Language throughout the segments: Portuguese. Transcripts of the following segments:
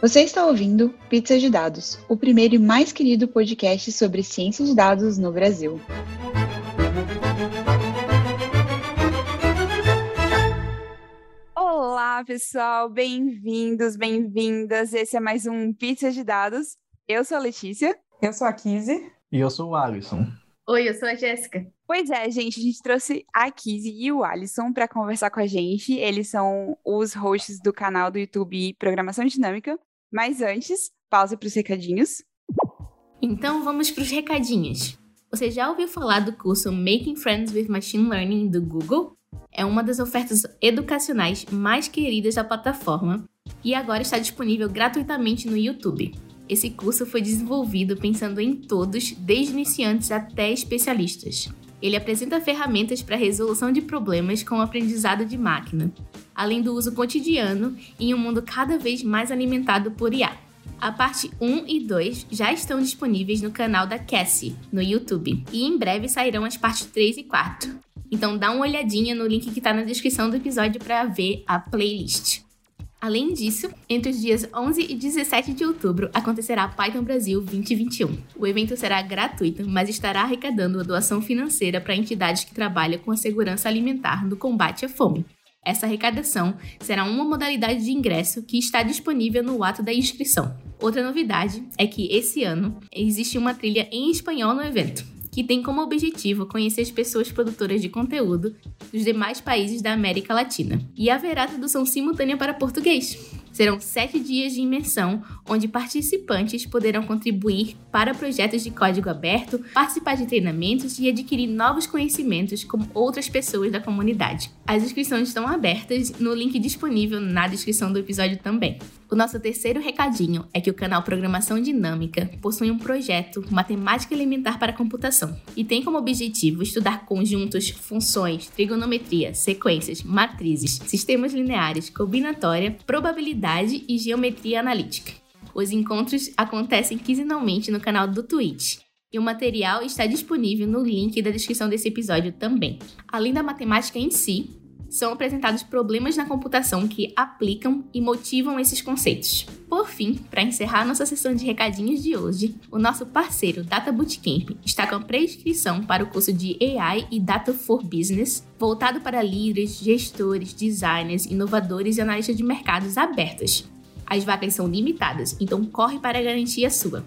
Você está ouvindo Pizza de Dados, o primeiro e mais querido podcast sobre ciência de dados no Brasil. Olá, pessoal, bem-vindos, bem-vindas. Esse é mais um Pizza de Dados. Eu sou a Letícia. Eu sou a Kizzy. E eu sou o Alisson. Oi, eu sou a Jéssica. Pois é, gente, a gente trouxe a Kizzy e o Alisson para conversar com a gente. Eles são os hosts do canal do YouTube Programação Dinâmica. Mas antes, pausa para os recadinhos. Então vamos para os recadinhos. Você já ouviu falar do curso Making Friends with Machine Learning do Google? É uma das ofertas educacionais mais queridas da plataforma e agora está disponível gratuitamente no YouTube. Esse curso foi desenvolvido pensando em todos, desde iniciantes até especialistas. Ele apresenta ferramentas para resolução de problemas com o aprendizado de máquina, além do uso cotidiano em um mundo cada vez mais alimentado por IA. A parte 1 e 2 já estão disponíveis no canal da Cassie, no YouTube, e em breve sairão as partes 3 e 4. Então dá uma olhadinha no link que está na descrição do episódio para ver a playlist. Além disso, entre os dias 11 e 17 de outubro acontecerá Python Brasil 2021. O evento será gratuito, mas estará arrecadando a doação financeira para entidades que trabalham com a segurança alimentar no combate à fome. Essa arrecadação será uma modalidade de ingresso que está disponível no ato da inscrição. Outra novidade é que esse ano existe uma trilha em espanhol no evento que tem como objetivo conhecer as pessoas produtoras de conteúdo dos demais países da América Latina. E haverá tradução simultânea para português. Serão sete dias de imersão, onde participantes poderão contribuir para projetos de código aberto, participar de treinamentos e adquirir novos conhecimentos com outras pessoas da comunidade. As inscrições estão abertas no link disponível na descrição do episódio também. O nosso terceiro recadinho é que o canal Programação Dinâmica possui um projeto Matemática Elementar para Computação e tem como objetivo estudar conjuntos, funções, trigonometria, sequências, matrizes, sistemas lineares, combinatória, probabilidade e geometria analítica. Os encontros acontecem quinzenalmente no canal do Twitch e o material está disponível no link da descrição desse episódio também. Além da matemática em si, são apresentados problemas na computação que aplicam e motivam esses conceitos. Por fim, para encerrar nossa sessão de recadinhos de hoje, o nosso parceiro Data Bootcamp está com a pré-inscrição para o curso de AI e Data for Business, voltado para líderes, gestores, designers, inovadores e analistas de mercados abertas. As vagas são limitadas, então corre para garantir a sua.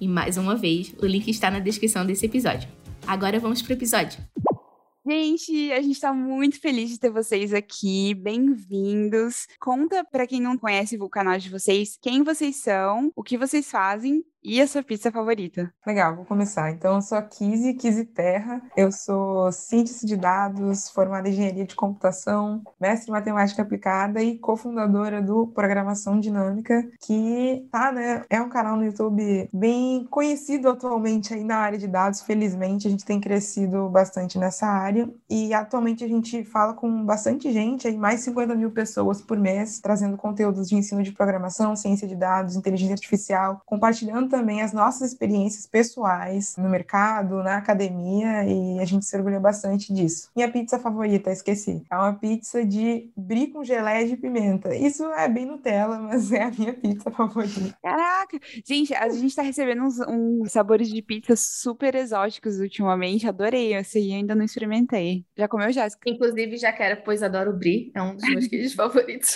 E mais uma vez, o link está na descrição desse episódio. Agora vamos para o episódio. Gente, a gente está muito feliz de ter vocês aqui. Bem-vindos. Conta para quem não conhece o canal de vocês, quem vocês são, o que vocês fazem e a sua pizza favorita? Legal, vou começar. Então, eu sou a Kizzy, Kizzy Terra. Eu sou cientista de dados, formada em engenharia de computação, mestre em matemática aplicada e cofundadora do Programação Dinâmica, que tá, né, é um canal no YouTube bem conhecido atualmente aí na área de dados. Felizmente, a gente tem crescido bastante nessa área e atualmente a gente fala com bastante gente, aí mais de 50 mil pessoas por mês, trazendo conteúdos de ensino de programação, ciência de dados, inteligência artificial, compartilhando também as nossas experiências pessoais no mercado, na academia, e a gente se orgulha bastante disso. Minha pizza favorita, esqueci, é uma pizza de brie com geleia de pimenta. Isso é bem Nutella, mas é a minha pizza favorita. Caraca! Gente, a gente tá recebendo uns, uns sabores de pizza super exóticos ultimamente. Adorei. Esse aí ainda não experimentei. Já comeu, Jéssica? Inclusive, já quero, pois adoro brie. É um dos meus queijos favoritos.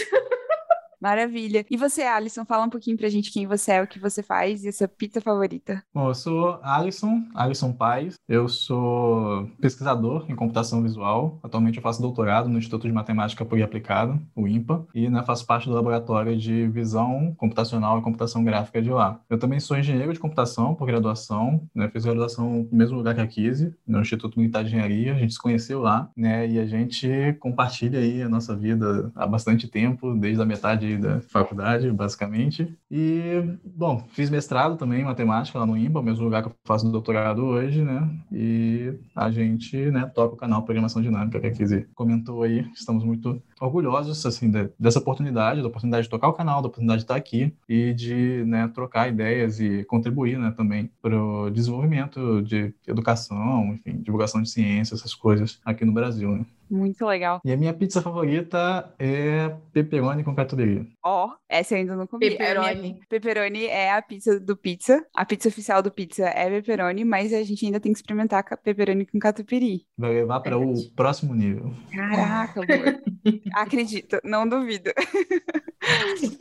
Maravilha. E você, Alisson, fala um pouquinho pra gente quem você é, o que você faz e a sua pizza favorita. Bom, eu sou Alisson, Alisson Paz. Eu sou pesquisador em computação visual. Atualmente eu faço doutorado no Instituto de Matemática Pura e Aplicada, o IMPA, e né, faço parte do laboratório de visão computacional e computação gráfica de lá. Eu também sou engenheiro de computação por graduação, né, fiz graduação no mesmo lugar que a Kise, no Instituto Militar de Engenharia. A gente se conheceu lá, né, e a gente compartilha aí a nossa vida há bastante tempo, desde a metade da faculdade, basicamente. E, bom, fiz mestrado também em matemática lá no IMBA, mesmo lugar que eu faço doutorado hoje, né? E a gente, né, toca o canal Programação Dinâmica, que a Kizzy comentou aí. Estamos muito orgulhosos assim de, dessa oportunidade, da oportunidade de tocar o canal, da oportunidade de estar aqui e de né, trocar ideias e contribuir né, também para o desenvolvimento de educação, enfim, divulgação de ciência, essas coisas aqui no Brasil. Né? Muito legal. E a minha pizza favorita é pepperoni com catupiry. Ó, oh, essa eu ainda não comi. Pepperoni. Pepperoni é a pizza do pizza. A pizza oficial do pizza é pepperoni, mas a gente ainda tem que experimentar pepperoni com catupiry. Vai levar para o próximo nível. Caraca, amor. Acredito, não duvido.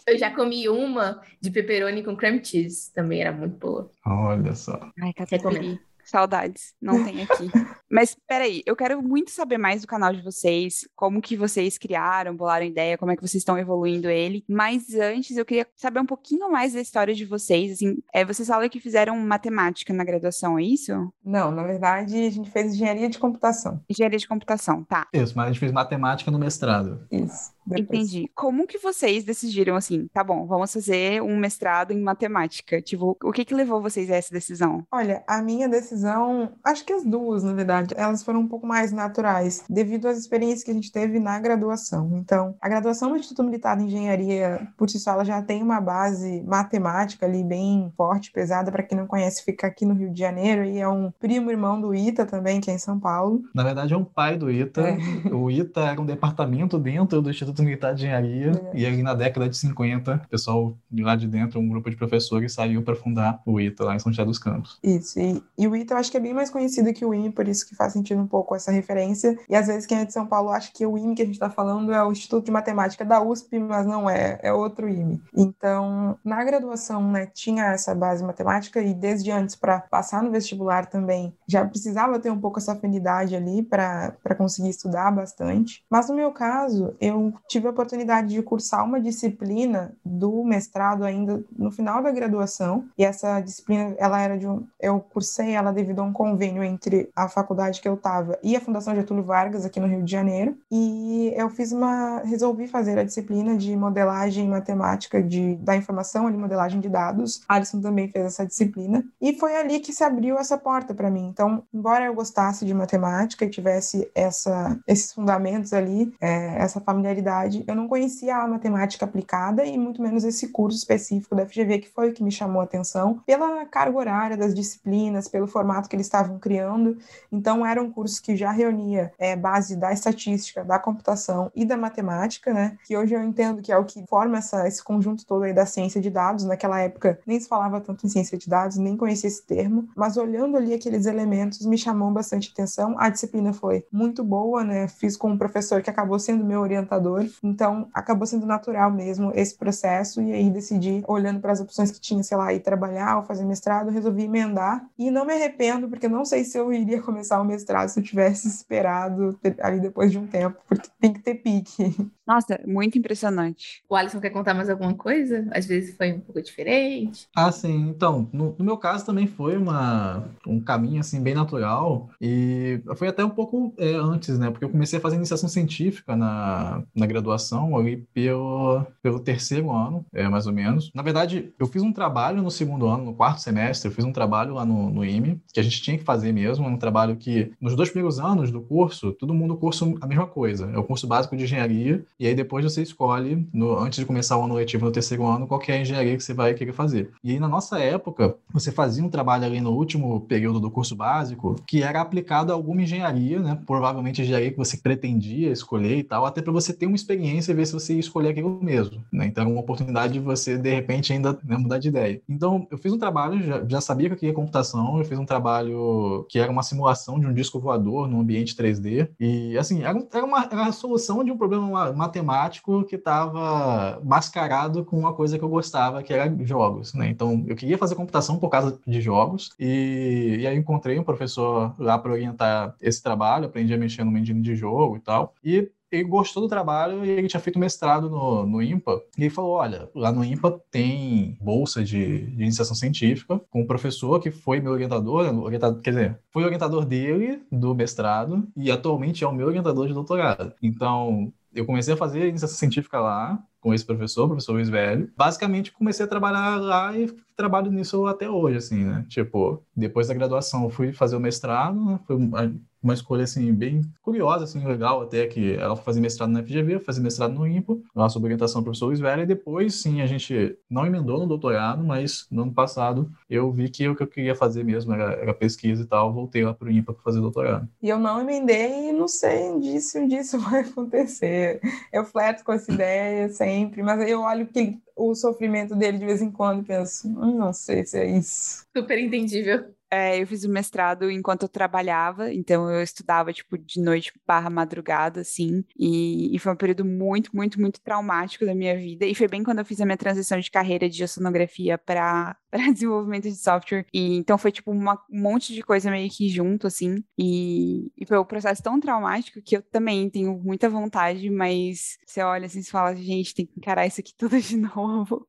Eu já comi uma de pepperoni com cream cheese, também era muito boa. Olha só. Ai, catupiry. Saudades, não tem aqui. Mas peraí, eu quero muito saber mais do canal de vocês, como que vocês criaram, bolaram ideia, como é que vocês estão evoluindo ele. Mas antes, eu queria saber um pouquinho mais da história de vocês. Assim, é, vocês falam que fizeram matemática na graduação, é isso? Não, na verdade, a gente fez engenharia de computação. Engenharia de computação, tá. Isso, mas a gente fez matemática no mestrado. Isso. Depois. Entendi. Como que vocês decidiram assim, tá bom, vamos fazer um mestrado em matemática? Tipo, o que que levou vocês a essa decisão? Olha, a minha decisão, acho que as duas, na verdade, elas foram um pouco mais naturais, devido às experiências que a gente teve na graduação. Então, a graduação do Instituto Militar de Engenharia, por si só, ela já tem uma base matemática ali bem forte, pesada. Para quem não conhece, fica aqui no Rio de Janeiro e é um primo irmão do ITA também, que é em São Paulo. Na verdade, é um pai do ITA. É. O ITA era um departamento dentro do Instituto Militar de Engenharia, é. e aí na década de 50, o pessoal de lá de dentro, um grupo de professores, saiu para fundar o ITA lá em São José dos Campos. Isso, e, e, o ITA eu acho que é bem mais conhecido que o IME, por isso que faz sentido um pouco essa referência, e às vezes quem é de São Paulo acha que o IME que a gente está falando é o Instituto de Matemática da USP, mas não é, é outro IME. Então, na graduação, né, tinha essa base matemática, e desde antes, para passar no vestibular também, já precisava ter um pouco essa afinidade ali para conseguir estudar bastante. Mas no meu caso, eu tive a oportunidade de cursar uma disciplina do mestrado ainda no final da graduação, e essa disciplina, ela era de um, eu cursei ela devido a um convênio entre a faculdade que eu estava e a Fundação Getúlio Vargas aqui no Rio de Janeiro, e eu fiz uma, resolvi fazer a disciplina de modelagem matemática de, da informação, ali, modelagem de dados, Alisson também fez essa disciplina, e foi ali que se abriu essa porta para mim, então, embora eu gostasse de matemática e tivesse essa, esses fundamentos ali, é, essa familiaridade faculdade, eu não conhecia a matemática aplicada e muito menos esse curso específico da FGV, que foi o que me chamou a atenção, pela carga horária das disciplinas, pelo formato que eles estavam criando. Então, era um curso que já reunia é, base da estatística, da computação e da matemática, né? Que hoje eu entendo que é o que forma essa, esse conjunto todo aí da ciência de dados. Naquela época, nem se falava tanto em ciência de dados, nem conhecia esse termo, mas olhando ali aqueles elementos, me chamou bastante atenção. A disciplina foi muito boa, né? Fiz com um professor que acabou sendo meu orientador, então, acabou sendo natural mesmo esse processo e aí decidi, olhando para as opções que tinha, sei lá, ir trabalhar ou fazer mestrado, resolvi emendar e não me arrependo, porque não sei se eu iria começar o mestrado se eu tivesse esperado ali depois de um tempo, porque tem que ter pique. Nossa, muito impressionante. O Alisson quer contar mais alguma coisa? Às vezes foi um pouco diferente. Ah, sim. Então, no, no meu caso também foi uma, um caminho, assim, bem natural e foi até um pouco é, antes, né? Porque eu comecei a fazer iniciação científica na, na graduação ali pelo, pelo terceiro ano, é, mais ou menos. Na verdade, eu fiz um trabalho no segundo ano, no quarto semestre, eu fiz um trabalho lá no, no IME, que a gente tinha que fazer mesmo, um trabalho que, nos dois primeiros anos do curso, todo mundo cursa a mesma coisa. É o curso básico de engenharia, e aí depois você escolhe, no, antes de começar o ano letivo no terceiro ano, qual é a engenharia que você vai querer fazer. E aí, na nossa época, você fazia um trabalho ali no último período do curso básico, que era aplicado a alguma engenharia, né? Provavelmente engenharia que você pretendia escolher e tal, até para você ter uma experiência e ver se você ia escolher aquilo mesmo. Né? Então, é uma oportunidade de você, de repente, ainda né, mudar de ideia. Então, eu fiz um trabalho, já, já sabia que eu queria computação, eu fiz um trabalho que era uma simulação de um disco voador no ambiente 3D. E, assim, era, era, uma, era a solução de um problema matemático que estava mascarado com uma coisa que eu gostava, que era jogos. Né? Então, eu queria fazer computação por causa de jogos. E, e aí, encontrei um professor lá para orientar esse trabalho, aprendi a mexer no engine de jogo e tal. E ele gostou do trabalho e ele tinha feito mestrado no, no IMPA. E ele falou: olha, lá no IMPA tem bolsa de, de iniciação científica com um professor que foi meu orientador, orientador, quer dizer, foi orientador dele do mestrado e atualmente é o meu orientador de doutorado. Então, eu comecei a fazer iniciação científica lá, com esse professor, professor Luiz Velho. Basicamente, comecei a trabalhar lá e trabalho nisso até hoje, assim, né? Tipo, depois da graduação, fui fazer o mestrado, né? Foi uma escolha, assim, bem curiosa, assim, legal até, que ela fazia mestrado na FGV, fazia mestrado no IMPO, lá sob orientação do professor Luiz Velho, e depois, sim, a gente não emendou no doutorado, mas no ano passado eu vi que o que eu queria fazer mesmo era, era pesquisa e tal, voltei lá para o IMPA para fazer doutorado. E eu não emendei e não sei onde isso, onde isso vai acontecer. Eu flerto com essa ideia sempre, mas aí eu olho que o sofrimento dele de vez em quando e penso, hum, não sei se é isso. Super entendível. É, eu fiz o mestrado enquanto eu trabalhava, então eu estudava, tipo, de noite barra madrugada, assim, e, e, foi um período muito, muito, muito traumático da minha vida, e foi bem quando eu fiz a minha transição de carreira de oceanografia para desenvolvimento de software, e então foi, tipo, uma, um monte de coisa meio que junto, assim, e, e foi um processo tão traumático que eu também tenho muita vontade, mas você olha assim e fala, gente, tem que encarar isso aqui tudo de novo,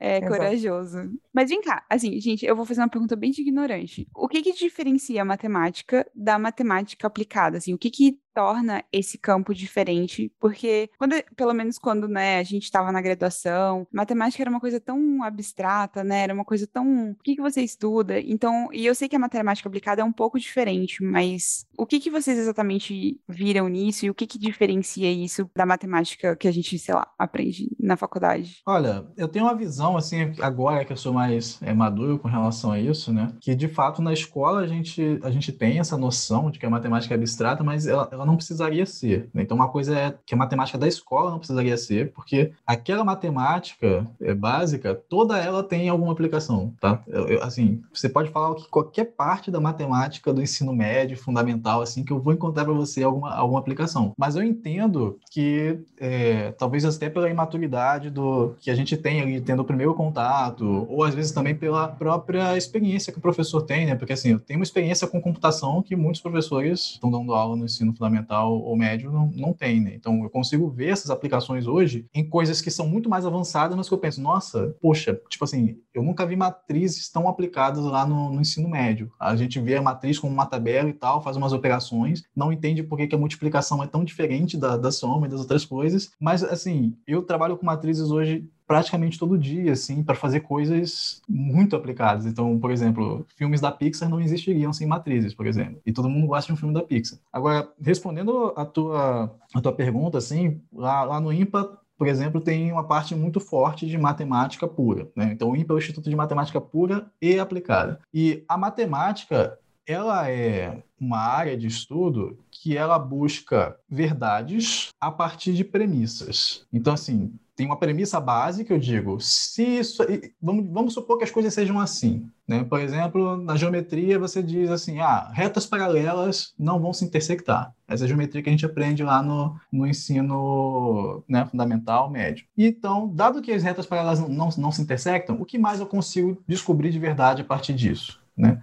é Exato. corajoso. Mas vem cá, assim, gente, eu vou fazer uma pergunta bem de ignorante, o que que diferencia a matemática da matemática aplicada? Assim, o que que torna esse campo diferente, porque quando, pelo menos quando, né, a gente estava na graduação, matemática era uma coisa tão abstrata, né, era uma coisa tão, o que que você estuda? Então, e eu sei que a matemática aplicada é um pouco diferente, mas o que que vocês exatamente viram nisso e o que que diferencia isso da matemática que a gente, sei lá, aprende na faculdade? Olha, eu tenho uma visão assim agora que eu sou mais é, maduro com relação a isso, né, que de fato na escola a gente a gente tem essa noção de que a matemática é abstrata, mas ela, ela não precisaria ser. Né? Então, uma coisa é que a matemática da escola não precisaria ser, porque aquela matemática é, básica, toda ela tem alguma aplicação, tá? Eu, eu, assim, você pode falar que qualquer parte da matemática do ensino médio, fundamental, assim, que eu vou encontrar para você alguma, alguma aplicação. Mas eu entendo que, é, talvez até pela imaturidade do que a gente tem ali, tendo o primeiro contato, ou às vezes também pela própria experiência que o professor tem, né? Porque, assim, eu tenho uma experiência com computação que muitos professores estão dando aula no ensino fundamental fundamental ou médio não, não tem, né? Então eu consigo ver essas aplicações hoje em coisas que são muito mais avançadas, mas que eu penso, nossa, poxa, tipo assim, eu nunca vi matrizes tão aplicadas lá no, no ensino médio. A gente vê a matriz como uma tabela e tal, faz umas operações, não entende por que, que a multiplicação é tão diferente da, da soma e das outras coisas, mas assim, eu trabalho com matrizes hoje praticamente todo dia, assim, para fazer coisas muito aplicadas. Então, por exemplo, filmes da Pixar não existiriam sem matrizes, por exemplo. E todo mundo gosta de um filme da Pixar. Agora, respondendo a tua, a tua pergunta, assim, lá, lá no IMPA, por exemplo, tem uma parte muito forte de matemática pura. Né? Então, o IMPA é o Instituto de Matemática Pura e Aplicada. E a matemática, ela é uma área de estudo que ela busca verdades a partir de premissas. Então, assim, tem uma premissa básica, eu digo, se isso, vamos, vamos supor que as coisas sejam assim, né? Por exemplo, na geometria você diz assim, ah, retas paralelas não vão se intersectar. Essa é a geometria que a gente aprende lá no, no ensino né, fundamental, médio. Então, dado que as retas paralelas não, não, não se intersectam, o que mais eu consigo descobrir de verdade a partir disso? Né?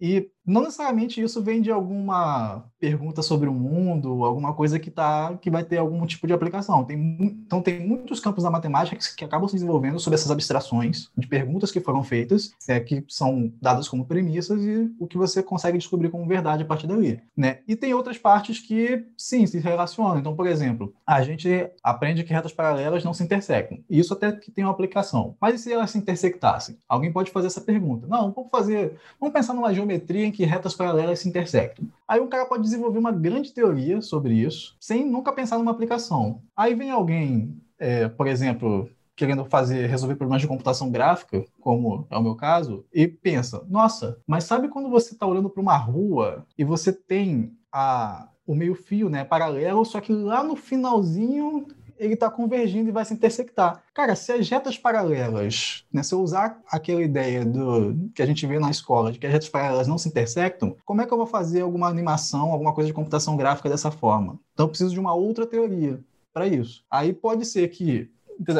E não necessariamente isso vem de alguma pergunta sobre o mundo, alguma coisa que tá, que vai ter algum tipo de aplicação. Tem, então tem muitos campos da matemática que, que, acabam se desenvolvendo sobre essas abstrações de perguntas que foram feitas, é, que são dadas como premissas e o que você consegue descobrir como verdade a partir dali. Né? E tem outras partes que, sim, se relacionam. Então, por exemplo, a gente aprende que retas paralelas não se intersectam. Isso até que tem uma aplicação. Mas e se elas se intersectassem? Alguém pode fazer essa pergunta. Não, vamos fazer... Vamos pensar numa geometria que retas paralelas se intersectam. Aí um cara pode desenvolver uma grande teoria sobre isso, sem nunca pensar numa aplicação. Aí vem alguém, é, por exemplo, querendo fazer resolver problemas de computação gráfica, como é o meu caso, e pensa: nossa, mas sabe quando você está olhando para uma rua e você tem a o meio fio, né, paralelo, só que lá no finalzinho ele está convergindo e vai se intersectar. Cara, se as retas paralelas, né, se eu usar aquela ideia do que a gente vê na escola, de que as retas paralelas não se intersectam, como é que eu vou fazer alguma animação, alguma coisa de computação gráfica dessa forma? Então eu preciso de uma outra teoria para isso. Aí pode ser que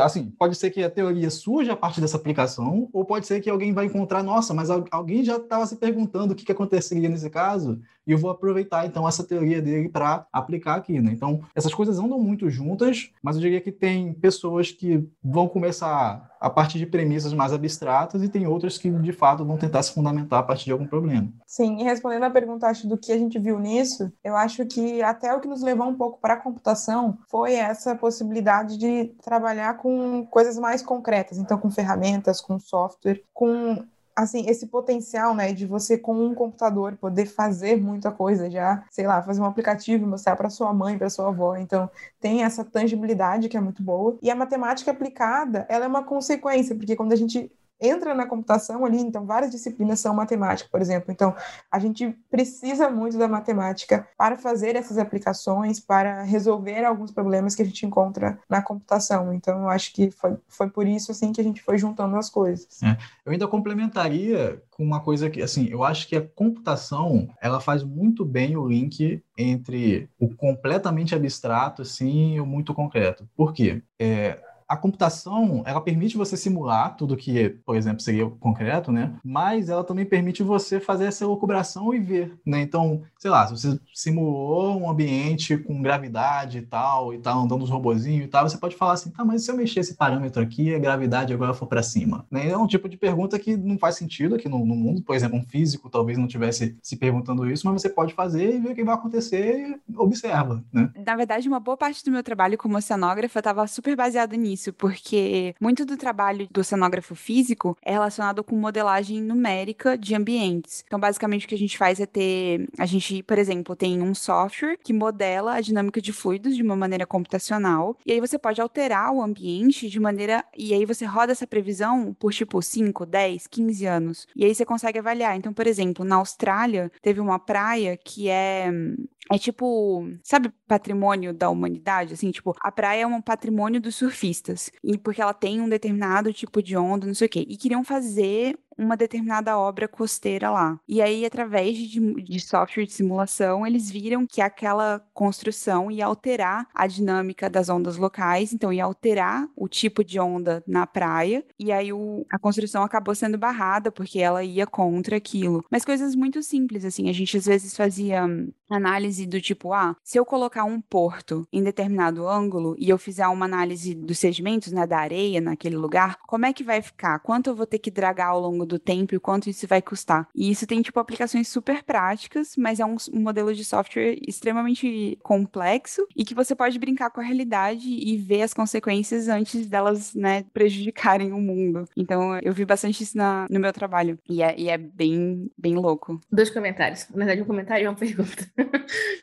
assim, pode ser que a teoria surja a partir dessa aplicação, ou pode ser que alguém vai encontrar, nossa, mas alguém já estava se perguntando o que, que aconteceria nesse caso, e eu vou aproveitar então essa teoria dele para aplicar aqui, né? Então, essas coisas andam muito juntas, mas eu diria que tem pessoas que vão começar a partir de premissas mais abstratas e tem outras que, de fato, vão tentar se fundamentar a partir de algum problema. Sim, e respondendo a pergunta acho, do que a gente viu nisso, eu acho que até o que nos levou um pouco para a computação foi essa possibilidade de trabalhar com coisas mais concretas, então com ferramentas, com software, com assim, esse potencial, né, de você com um computador poder fazer muita coisa já, sei lá, fazer um aplicativo e mostrar para sua mãe, para sua avó. Então, tem essa tangibilidade que é muito boa. E a matemática aplicada, ela é uma consequência, porque quando a gente entra na computação ali, então várias disciplinas são matemática, por exemplo. Então, a gente precisa muito da matemática para fazer essas aplicações, para resolver alguns problemas que a gente encontra na computação. Então, eu acho que foi, foi por isso assim que a gente foi juntando as coisas. É. Eu ainda complementaria com uma coisa que, assim, eu acho que a computação, ela faz muito bem o link entre o completamente abstrato, assim, e o muito concreto. Por quê? É, a computação, ela permite você simular tudo que, por exemplo, seria concreto, né? Mas ela também permite você fazer essa locubração e ver, né? Então, sei lá, se você simulou um ambiente com gravidade e tal, e tal, andando os robozinhos e tal, você pode falar assim, tá, mas se eu mexer esse parâmetro aqui, a gravidade agora for para cima, né? É um tipo de pergunta que não faz sentido aqui no, no, mundo, por exemplo, um físico talvez não tivesse se perguntando isso, mas você pode fazer e ver o que vai acontecer e observa, né? Na verdade, uma boa parte do meu trabalho como oceanógrafa estava super baseada nisso isso, porque muito do trabalho do oceanógrafo físico é relacionado com modelagem numérica de ambientes. Então, basicamente, o que a gente faz é ter. A gente, por exemplo, tem um software que modela a dinâmica de fluidos de uma maneira computacional, e aí você pode alterar o ambiente de maneira. E aí você roda essa previsão por tipo 5, 10, 15 anos. E aí você consegue avaliar. Então, por exemplo, na Austrália, teve uma praia que é é tipo, sabe, patrimônio da humanidade, assim, tipo, a praia é um patrimônio dos surfistas, e porque ela tem um determinado tipo de onda, não sei o quê, e queriam fazer uma determinada obra costeira lá. E aí, através de, de, software de simulação, eles viram que aquela construção ia alterar a dinâmica das ondas locais, então ia alterar o tipo de onda na praia, e aí o, a construção acabou sendo barrada porque ela ia contra aquilo. Mas coisas muito simples, assim, a gente às vezes fazia análise do tipo, ah, se eu colocar um porto em determinado ângulo e eu fizer uma análise dos sedimentos, né, da areia naquele lugar, como é que vai ficar? Quanto eu vou ter que dragar ao longo do tempo e quanto isso vai custar? E isso tem, tipo, aplicações super práticas, mas é um, um modelo de software extremamente complexo e que você pode brincar com a realidade e ver as consequências antes delas, né, prejudicarem o mundo. Então, eu vi bastante isso na, no meu trabalho. E é, e é bem, bem louco. Dois comentários. Na verdade, um comentário e uma pergunta.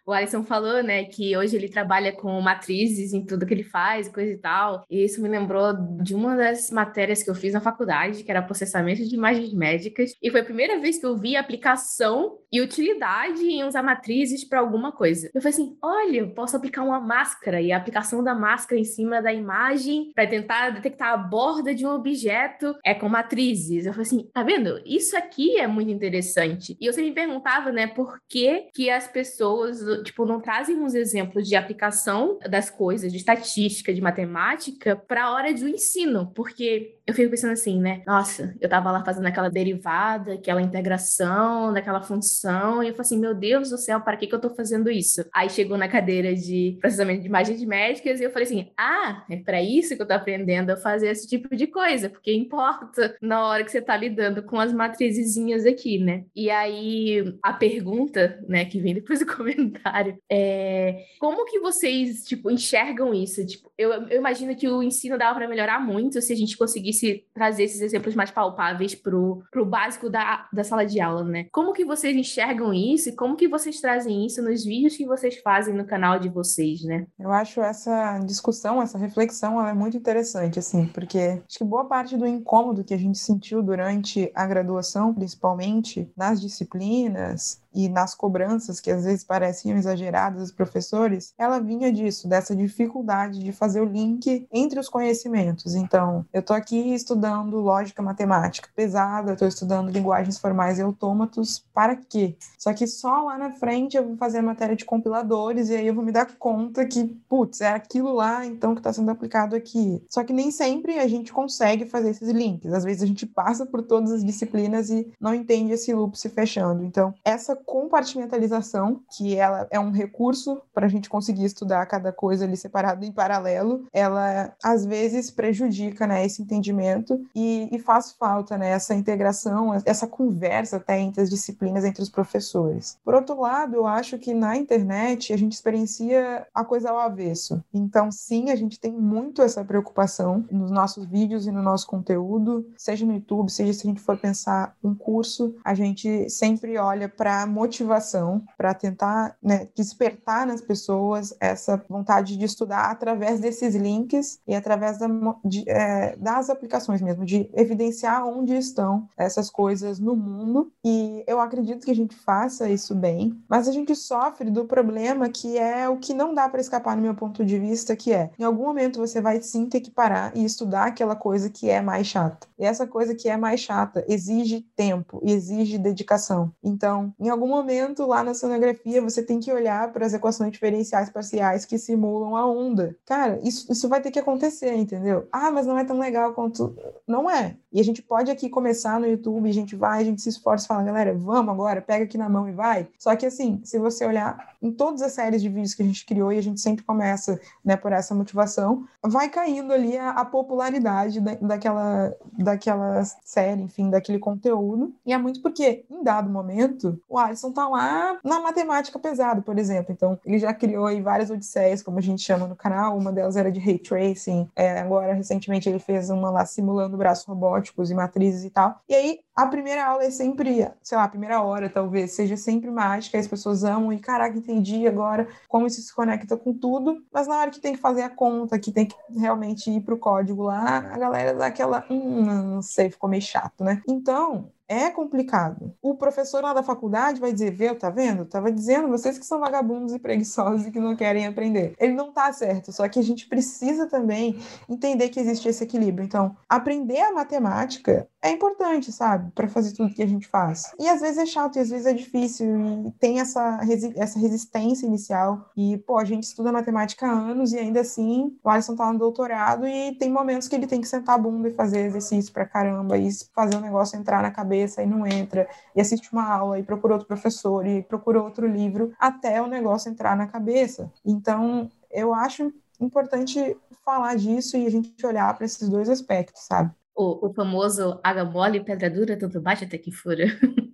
o Alisson falou, né, que hoje ele trabalha com matrizes em tudo que ele faz, coisa e tal. E isso me lembrou de uma das matérias que eu fiz na faculdade, que era processamento de imagens médicas. E foi a primeira vez que eu vi aplicação e utilidade em usar matrizes para alguma coisa. Eu falei assim: olha, eu posso aplicar uma máscara e a aplicação da máscara em cima da imagem para tentar detectar a borda de um objeto é com matrizes. Eu falei assim: tá vendo? Isso aqui é muito interessante. E eu sempre me perguntava, né, por que, que as pessoas, tipo, não trazem uns exemplos de aplicação das coisas, de estatística, de matemática, para a hora do ensino, porque eu fico pensando assim, né? Nossa, eu tava lá fazendo aquela derivada, aquela integração daquela função, e eu falei assim, meu Deus do céu, para que que eu tô fazendo isso? Aí chegou na cadeira de processamento de imagens médicas e eu falei assim, ah, é para isso que eu tô aprendendo a fazer esse tipo de coisa, porque importa na hora que você tá lidando com as matrizezinhas aqui, né? E aí a pergunta, né, que vem depois do comentário, é como que vocês, tipo, enxergam isso? Tipo, eu, eu imagino que o ensino dava para melhorar muito se a gente conseguisse trazer esses exemplos mais palpáveis pro, pro básico da, da sala de aula, né? Como que vocês enxergam isso e como que vocês trazem isso nos vídeos que vocês fazem no canal de vocês, né? Eu acho essa discussão, essa reflexão, ela é muito interessante, assim, porque acho que boa parte do incômodo que a gente sentiu durante a graduação, principalmente nas disciplinas, e nas cobranças que às vezes pareciam exageradas dos professores, ela vinha disso, dessa dificuldade de fazer o link entre os conhecimentos. Então, eu estou aqui estudando lógica matemática pesada, estou estudando linguagens formais e autômatos, para quê? Só que só lá na frente eu vou fazer a matéria de compiladores e aí eu vou me dar conta que, putz, é aquilo lá então que está sendo aplicado aqui. Só que nem sempre a gente consegue fazer esses links. Às vezes a gente passa por todas as disciplinas e não entende esse loop se fechando. Então, essa compartimentalização, que ela é um recurso para a gente conseguir estudar cada coisa ali separado em paralelo, ela às vezes prejudica né, esse entendimento e, e faz falta né, essa integração, essa conversa até entre as disciplinas, entre os professores. Por outro lado, eu acho que na internet a gente experiencia a coisa ao avesso. Então, sim, a gente tem muito essa preocupação nos nossos vídeos e no nosso conteúdo, seja no YouTube, seja se a gente for pensar um curso, a gente sempre olha para motivação, para tentar né, despertar nas pessoas essa vontade de estudar através desses links e através da, de, é, das aplicações mesmo, de evidenciar onde estão essas coisas no mundo. E eu acredito que a gente faça isso bem, mas a gente sofre do problema que é o que não dá para escapar no meu ponto de vista, que é em algum momento você vai sim ter que parar e estudar aquela coisa que é mais chata. E essa coisa que é mais chata exige tempo e exige dedicação. Então, em algum momento lá na sonografia você tem que olhar para as equações diferenciais parciais que simulam a onda. Cara, isso, isso vai ter que acontecer, entendeu? Ah, mas não é tão legal quanto. Não é. E a gente pode aqui começar no YouTube, a gente vai, a gente se esforça e fala, galera, vamos agora, pega aqui na mão e vai. Só que assim, se você olhar em todas as séries de vídeos que a gente criou e a gente sempre começa né, por essa motivação, vai caindo ali a, a popularidade da, daquela, daquela série, enfim, daquele conteúdo. E é muito porque, em dado momento, o Alisson tá lá na matemática pesada, por exemplo. Então, ele já criou aí várias odisseias, como a gente chama no canal. Uma delas era de ray tracing. É, agora, recentemente, ele fez uma lá simulando braços robóticos e matrizes e tal. E aí, a primeira aula é sempre, sei lá, a primeira hora talvez, seja sempre mágica, as pessoas amam e caraca, entendi agora como isso se conecta com tudo, mas na hora que tem que fazer a conta, que tem que realmente ir pro código lá, a galera dá aquela, hum, não sei, ficou meio chato, né? Então, é complicado. O professor lá da faculdade vai dizer, viu, tá vendo? Tava dizendo, vocês que são vagabundos e preguiçosos e que não querem aprender. Ele não tá certo, só que a gente precisa também entender que existe esse equilíbrio. Então, aprender a matemática é importante, sabe? Para fazer tudo que a gente faz. E às vezes é chato, e às vezes é difícil, e tem essa, resi essa resistência inicial. E, pô, a gente estuda matemática há anos e ainda assim o Alisson tá no doutorado e tem momentos que ele tem que sentar a bunda e fazer exercício pra caramba e fazer o negócio entrar na cabeça cabeça e não entra, e assiste uma aula e procura outro professor e procura outro livro até o negócio entrar na cabeça. Então, eu acho importante falar disso e a gente olhar para esses dois aspectos, sabe? O, o famoso água mole, pedra dura, tanto bate até que fura.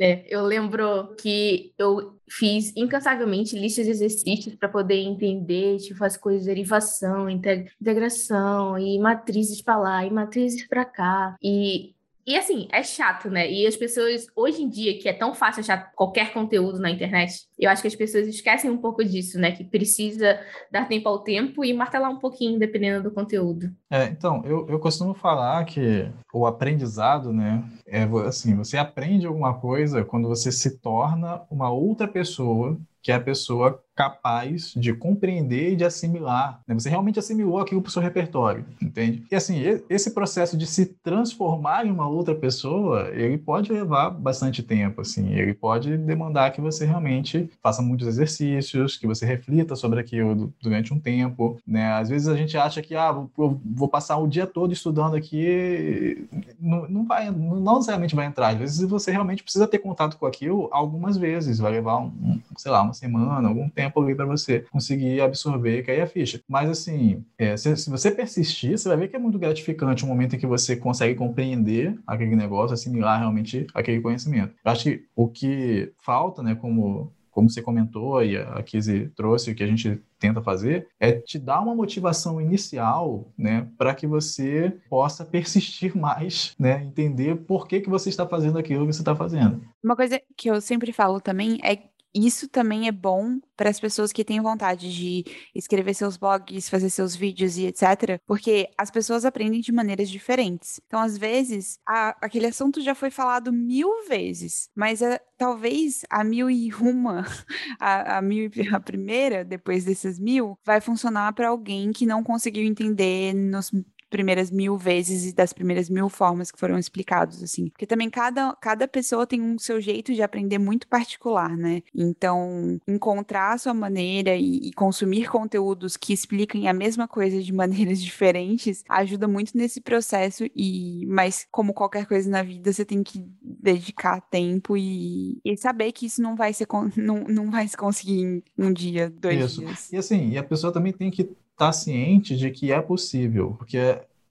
É, eu lembro que eu fiz incansavelmente listas de exercícios para poder entender tipo, as coisas de derivação, integração e matrizes para lá e matrizes para cá. E e assim, é chato, né? E as pessoas, hoje em dia, que é tão fácil achar qualquer conteúdo na internet, eu acho que as pessoas esquecem um pouco disso, né? Que precisa dar tempo ao tempo e martelar um pouquinho, dependendo do conteúdo. É, então, eu, eu costumo falar que o aprendizado, né? É assim, você aprende alguma coisa quando você se torna uma outra pessoa que é a pessoa capaz de compreender e de assimilar. Né? Você realmente assimilou aquilo para o seu repertório, entende? E assim, esse processo de se transformar em uma outra pessoa, ele pode levar bastante tempo, assim. Ele pode demandar que você realmente faça muitos exercícios, que você reflita sobre aquilo durante um tempo, né? Às vezes a gente acha que, ah, vou, vou passar o dia todo estudando aqui, não, não vai, não necessariamente vai entrar. Às vezes você realmente precisa ter contato com aquilo algumas vezes, vai levar, um, sei lá, uma semana, algum tempo ali para você conseguir absorver e cair a ficha. Mas, assim, é, se, se, você persistir, você vai ver que é muito gratificante o momento em que você consegue compreender aquele negócio, assimilar realmente aquele conhecimento. Eu acho que o que falta, né, como como você comentou e a Kizzy trouxe, o que a gente tenta fazer, é te dar uma motivação inicial, né, para que você possa persistir mais, né, entender por que, que você está fazendo aquilo que você está fazendo. Uma coisa que eu sempre falo também é isso também é bom para as pessoas que têm vontade de escrever seus blogs, fazer seus vídeos e etc. Porque as pessoas aprendem de maneiras diferentes. Então, às vezes, a, aquele assunto já foi falado mil vezes, mas a, talvez a mil e uma, a, a, mil, a primeira, depois desses mil, vai funcionar para alguém que não conseguiu entender nos primeiras mil vezes e das primeiras mil formas que foram explicados, assim. Porque também cada, cada pessoa tem um seu jeito de aprender muito particular, né? Então, encontrar a sua maneira e, e consumir conteúdos que expliquem a mesma coisa de maneiras diferentes ajuda muito nesse processo e mas como qualquer coisa na vida você tem que dedicar tempo e, e saber que isso não vai ser não, não vai se conseguir em um dia dois isso. dias e assim e a pessoa também tem que estar tá ciente de que é possível porque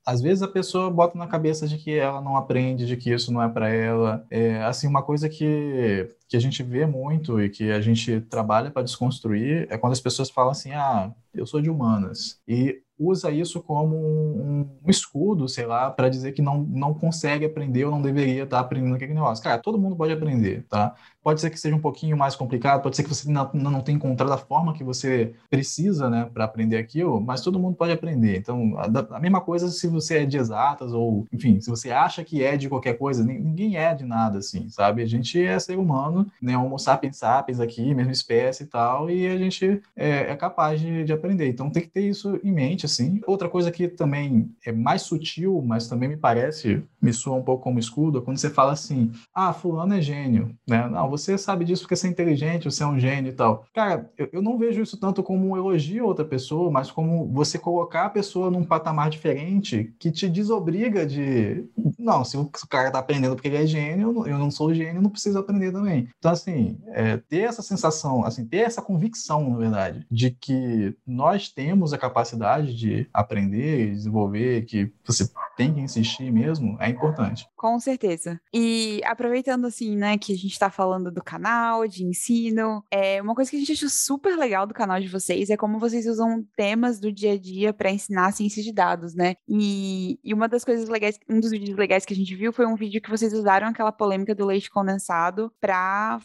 às vezes a pessoa bota na cabeça de que ela não aprende, de que isso não é para ela. É, assim, uma coisa que, que a gente vê muito e que a gente trabalha para desconstruir é quando as pessoas falam assim: ah, eu sou de humanas. E usa isso como um, um escudo, sei lá, para dizer que não, não consegue aprender ou não deveria estar tá aprendendo aquele negócio. Cara, todo mundo pode aprender, tá? Pode ser que seja um pouquinho mais complicado, pode ser que você não, não tenha encontrado a forma que você precisa, né, para aprender aquilo, mas todo mundo pode aprender. Então, a, a, mesma coisa se você é de exatas ou, enfim, se você acha que é de qualquer coisa, ninguém é de nada, assim, sabe? A gente é ser humano, né, homo sapiens sapiens aqui, mesma espécie e tal, e a gente é, é capaz de, de aprender. Então, tem que ter isso em mente, assim. Outra coisa que também é mais sutil, mas também me parece, me soa um pouco como escudo, é quando você fala assim, ah, fulano é gênio, né? Não, você sabe disso porque você é inteligente, você é um gênio e tal. Cara, eu, eu não vejo isso tanto como um elogio a outra pessoa, mas como você colocar a pessoa num patamar diferente que te desobriga de. Não, se o, se o cara tá aprendendo porque ele é gênio, eu não sou gênio, não preciso aprender também. Então, assim, é, ter essa sensação, assim, ter essa convicção, na verdade, de que nós temos a capacidade de aprender e desenvolver, que você tem que insistir mesmo, é importante. Com certeza. E aproveitando, assim, né, que a gente tá falando do canal, de ensino. É, uma coisa que a gente achou super legal do canal de vocês é como vocês usam temas do dia a dia para ensinar ciência de dados, né? E, e uma das coisas legais, um dos vídeos legais que a gente viu foi um vídeo que vocês usaram aquela polêmica do leite condensado para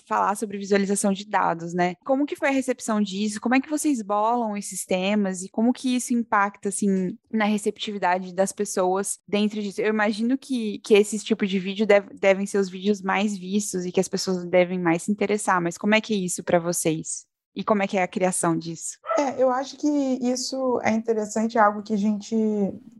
falar sobre visualização de dados, né? Como que foi a recepção disso? Como é que vocês bolam esses temas e como que isso impacta, assim, na receptividade das pessoas dentro disso? Eu imagino que, que esses tipos de vídeo deve, devem ser os vídeos mais vistos e que as pessoas devem mais se interessar, mas como é que é isso para vocês? E como é que é a criação disso? É, eu acho que isso é interessante, é algo que a gente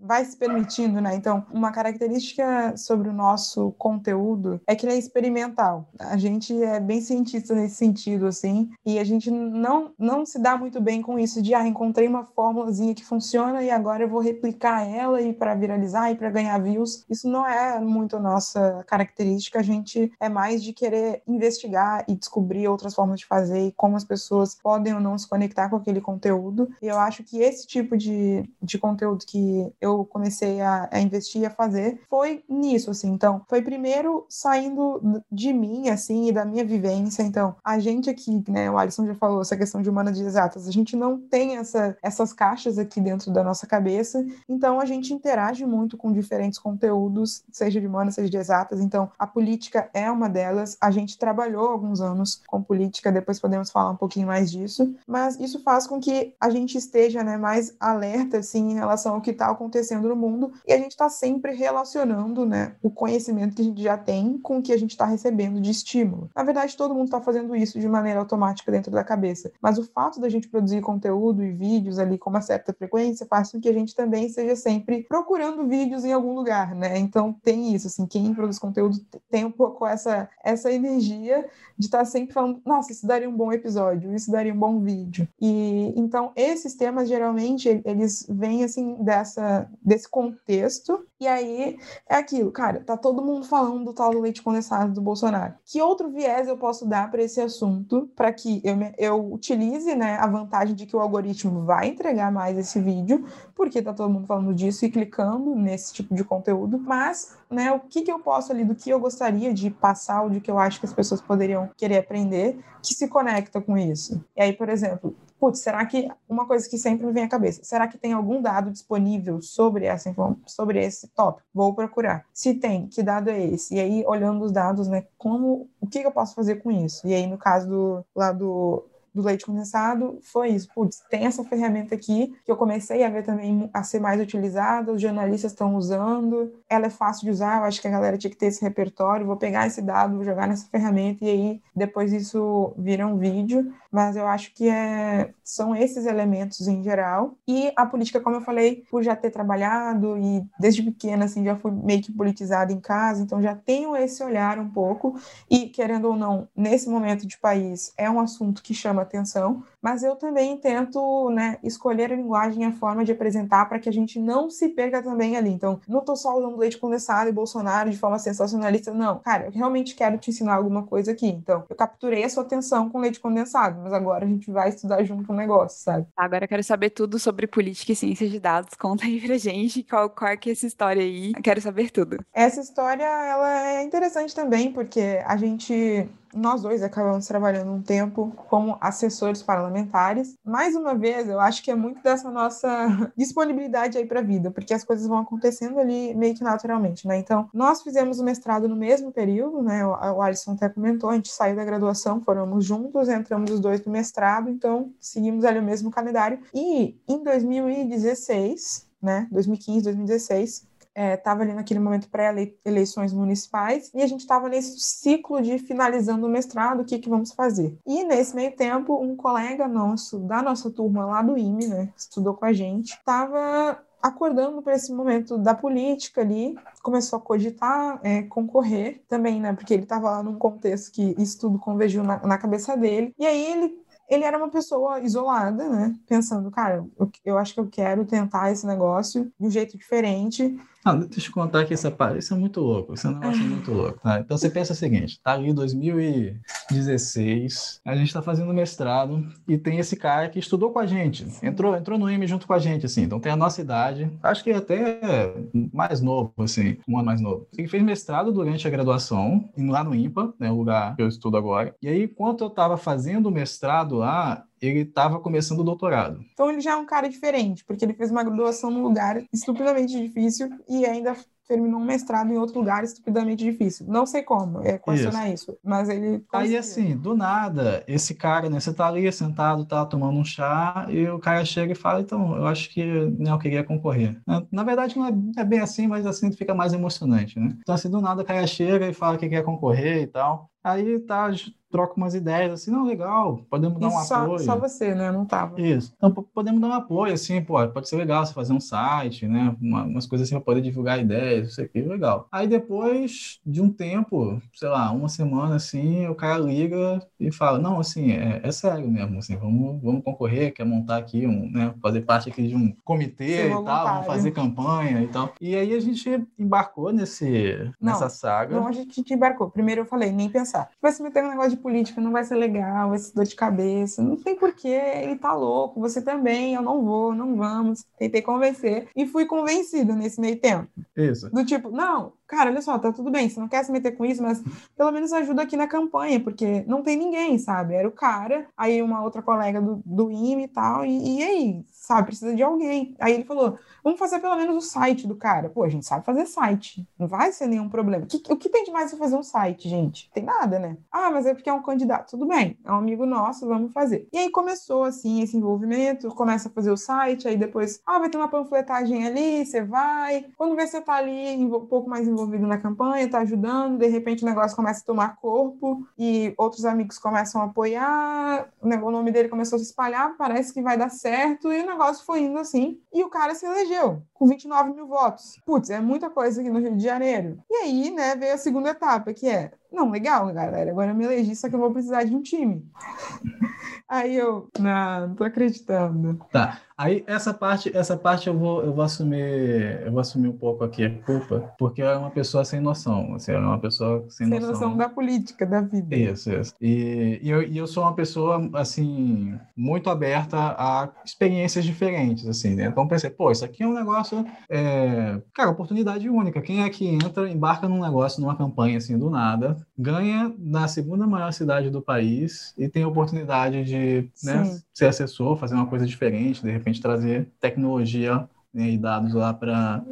vai se permitindo, né? Então, uma característica sobre o nosso conteúdo é que ele é experimental. A gente é bem cientista nesse sentido, assim, e a gente não, não se dá muito bem com isso de, ah, encontrei uma fórmulazinha que funciona e agora eu vou replicar ela e para viralizar e para ganhar views. Isso não é muito a nossa característica, a gente é mais de querer investigar e descobrir outras formas de fazer e como as pessoas podem ou não se conectar com aquele conteúdo. E eu acho que esse tipo de, de conteúdo que eu comecei a, a investir e a fazer foi nisso, assim. Então, foi primeiro saindo de mim, assim, e da minha vivência. Então, a gente aqui, né, o Alisson já falou essa questão de humanas de exatas, a gente não tem essa, essas caixas aqui dentro da nossa cabeça, então a gente interage muito com diferentes conteúdos, seja de humanas, seja de exatas. Então, a política é uma delas. A gente trabalhou alguns anos com política, depois podemos falar um pouquinho mais disso, mas isso faz com que a gente esteja né, mais alerta assim, em relação ao que está acontecendo no mundo e a gente está sempre relacionando né, o conhecimento que a gente já tem com o que a gente está recebendo de estímulo. Na verdade, todo mundo está fazendo isso de maneira automática dentro da cabeça, mas o fato da gente produzir conteúdo e vídeos ali com uma certa frequência faz com que a gente também esteja sempre procurando vídeos em algum lugar, né? Então tem isso, assim, quem produz conteúdo tem um pouco essa, essa energia de estar tá sempre falando, nossa, isso daria um bom episódio, isso daria um bom vídeo. E então esses temas geralmente eles vêm assim dessa desse contexto e aí é aquilo, cara, tá todo mundo falando do tal do leite condensado do Bolsonaro. Que outro viés eu posso dar para esse assunto para que eu, eu utilize, né, a vantagem de que o algoritmo vai entregar mais esse vídeo, porque tá todo mundo falando disso e clicando nesse tipo de conteúdo, mas, né, o que que eu posso ali do que eu gostaria de passar ou de que eu acho que as pessoas poderiam querer aprender que se conecta com isso. E aí, por exemplo, putz, será que uma coisa que sempre me vem à cabeça, será que tem algum dado disponível sobre essa sobre esse tópico? Vou procurar. Se tem, que dado é esse? E aí, olhando os dados, né, como o que eu posso fazer com isso? E aí, no caso do lá do do leite condensado foi isso. Putz, tem essa ferramenta aqui que eu comecei a ver também a ser mais utilizada, os jornalistas estão usando, ela é fácil de usar, eu acho que a galera tinha que ter esse repertório, vou pegar esse dado, vou jogar nessa ferramenta e aí depois isso vira um vídeo. Mas eu acho que é, são esses elementos em geral. E a política, como eu falei, por já ter trabalhado e desde pequena, assim, já fui meio que politizada em casa, então já tenho esse olhar um pouco. E, querendo ou não, nesse momento de país, é um assunto que chama atenção, mas eu também tento né, escolher a linguagem e a forma de apresentar para que a gente não se perca também ali. Então, não estou só usando leite condensado e Bolsonaro de forma sensacionalista, não. Cara, eu realmente quero te ensinar alguma coisa aqui. Então, eu capturei a sua atenção com leite condensado, mas agora a gente vai estudar junto um negócio, sabe? Agora eu quero saber tudo sobre política e ciência de dados. Conta aí pra gente qual, qual é que é essa história aí. Eu quero saber tudo. Essa história, ela é interessante também, porque a gente nós dois acabamos trabalhando um tempo como assessores parlamentares. Mais uma vez, eu acho que é muito dessa nossa disponibilidade aí para a vida, porque as coisas vão acontecendo ali meio que naturalmente, né? Então, nós fizemos o mestrado no mesmo período, né? O Alisson até comentou, a gente saiu da graduação, formamos juntos, entramos os dois no mestrado, então seguimos ali o mesmo calendário. E em 2016, né? 2015, 2016, estava é, ali naquele momento pré-eleições municipais e a gente estava nesse ciclo de finalizando o mestrado, o que, que vamos fazer. E nesse meio tempo, um colega nosso da nossa turma lá do IME, né, estudou com a gente, estava acordando para esse momento da política ali, começou a cogitar é, concorrer também, né? Porque ele estava lá num contexto que isso tudo convergiu na, na cabeça dele. E aí ele ele era uma pessoa isolada, né? Pensando, cara, eu, eu acho que eu quero tentar esse negócio de um jeito diferente. Ah, deixa eu contar aqui essa parte. Isso é muito louco. Isso é um negócio muito louco. Tá? Então você pensa o seguinte: tá ali 2016, a gente tá fazendo mestrado e tem esse cara que estudou com a gente. Entrou, entrou no IME junto com a gente, assim. Então tem a nossa idade. Acho que até mais novo, assim, um ano mais novo. Ele fez mestrado durante a graduação, lá no IMPA, né? O lugar que eu estudo agora. E aí, enquanto eu tava fazendo o mestrado lá, ele estava começando o doutorado. Então ele já é um cara diferente, porque ele fez uma graduação num lugar estupidamente difícil e ainda terminou um mestrado em outro lugar estupidamente difícil. Não sei como, é questionar isso, isso mas ele conseguiu. Aí assim, do nada, esse cara, né, você tá ali sentado, tá tomando um chá e o cara chega e fala, então, eu acho que né, eu queria concorrer. Na verdade não é, é bem assim, mas assim fica mais emocionante, né? Então assim, do nada o cara chega e fala que quer concorrer e tal. Aí tá troca umas ideias assim, não, legal, podemos dar um só, apoio. Só você, né? Não tava. Isso. Então, podemos dar um apoio, assim, pô, pode ser legal você fazer um site, né? Uma, umas coisas assim para poder divulgar ideias, isso aqui, legal. Aí depois de um tempo, sei lá, uma semana assim, o cara liga e fala, não, assim, é, é sério mesmo, assim, vamos, vamos concorrer, quer montar aqui um, né? Fazer parte aqui de um comitê e tal, vamos fazer campanha e tal. E aí a gente embarcou nesse, não, nessa saga. Não, a gente embarcou. Primeiro eu falei, nem pensar. Vai se meter no negócio de política, não vai ser legal, vai ser dor de cabeça, não tem porquê, ele tá louco, você também, eu não vou, não vamos. Tentei convencer e fui convencida nesse meio tempo. Isso. Do tipo, não, cara, olha só, tá tudo bem, você não quer se meter com isso, mas pelo menos ajuda aqui na campanha, porque não tem ninguém, sabe? Era o cara, aí uma outra colega do, do IME e tal, e, e aí, sabe, precisa de alguém. Aí ele falou, vamos fazer pelo menos o site do cara. Pô, a gente sabe fazer site, não vai ser nenhum problema. O que, o que tem de mais pra fazer um site, gente? Tem nada, né? Ah, mas é porque é um candidato. Tudo bem, é um amigo nosso, vamos fazer. E aí começou, assim, esse envolvimento, começa a fazer o site, aí depois, ah, vai ter uma panfletagem ali, você vai. Quando vê você tá ali um pouco mais envolvido, envolvido na campanha, está ajudando, de repente o negócio começa a tomar corpo e outros amigos começam a apoiar, o nome dele começou a se espalhar, parece que vai dar certo, e o negócio foi indo assim. E o cara se elegeu com 29 mil votos. Putz, é muita coisa aqui no Rio de Janeiro. E aí, né, veio a segunda etapa, que é, não, legal, galera, agora eu me elegi, só que eu vou precisar de um time. Aí eu, não, não tô acreditando. Tá. Aí essa parte, essa parte eu vou, eu vou assumir, eu vou assumir um pouco aqui a culpa, porque eu é uma pessoa sem noção, assim, é uma pessoa sem, sem noção. noção da política, da vida. Isso, isso. E, e, eu, e eu sou uma pessoa, assim, muito aberta a experiências diferentes, assim, né? Então pensei, pô, isso aqui é um negócio, é... cara, oportunidade única. Quem é que entra, embarca num negócio, numa campanha, assim, do nada, ganha na segunda maior cidade do país e tem a oportunidade de, né, ser assessor, fazer uma coisa diferente, de repente repente trazer tecnologia né, e dados lá para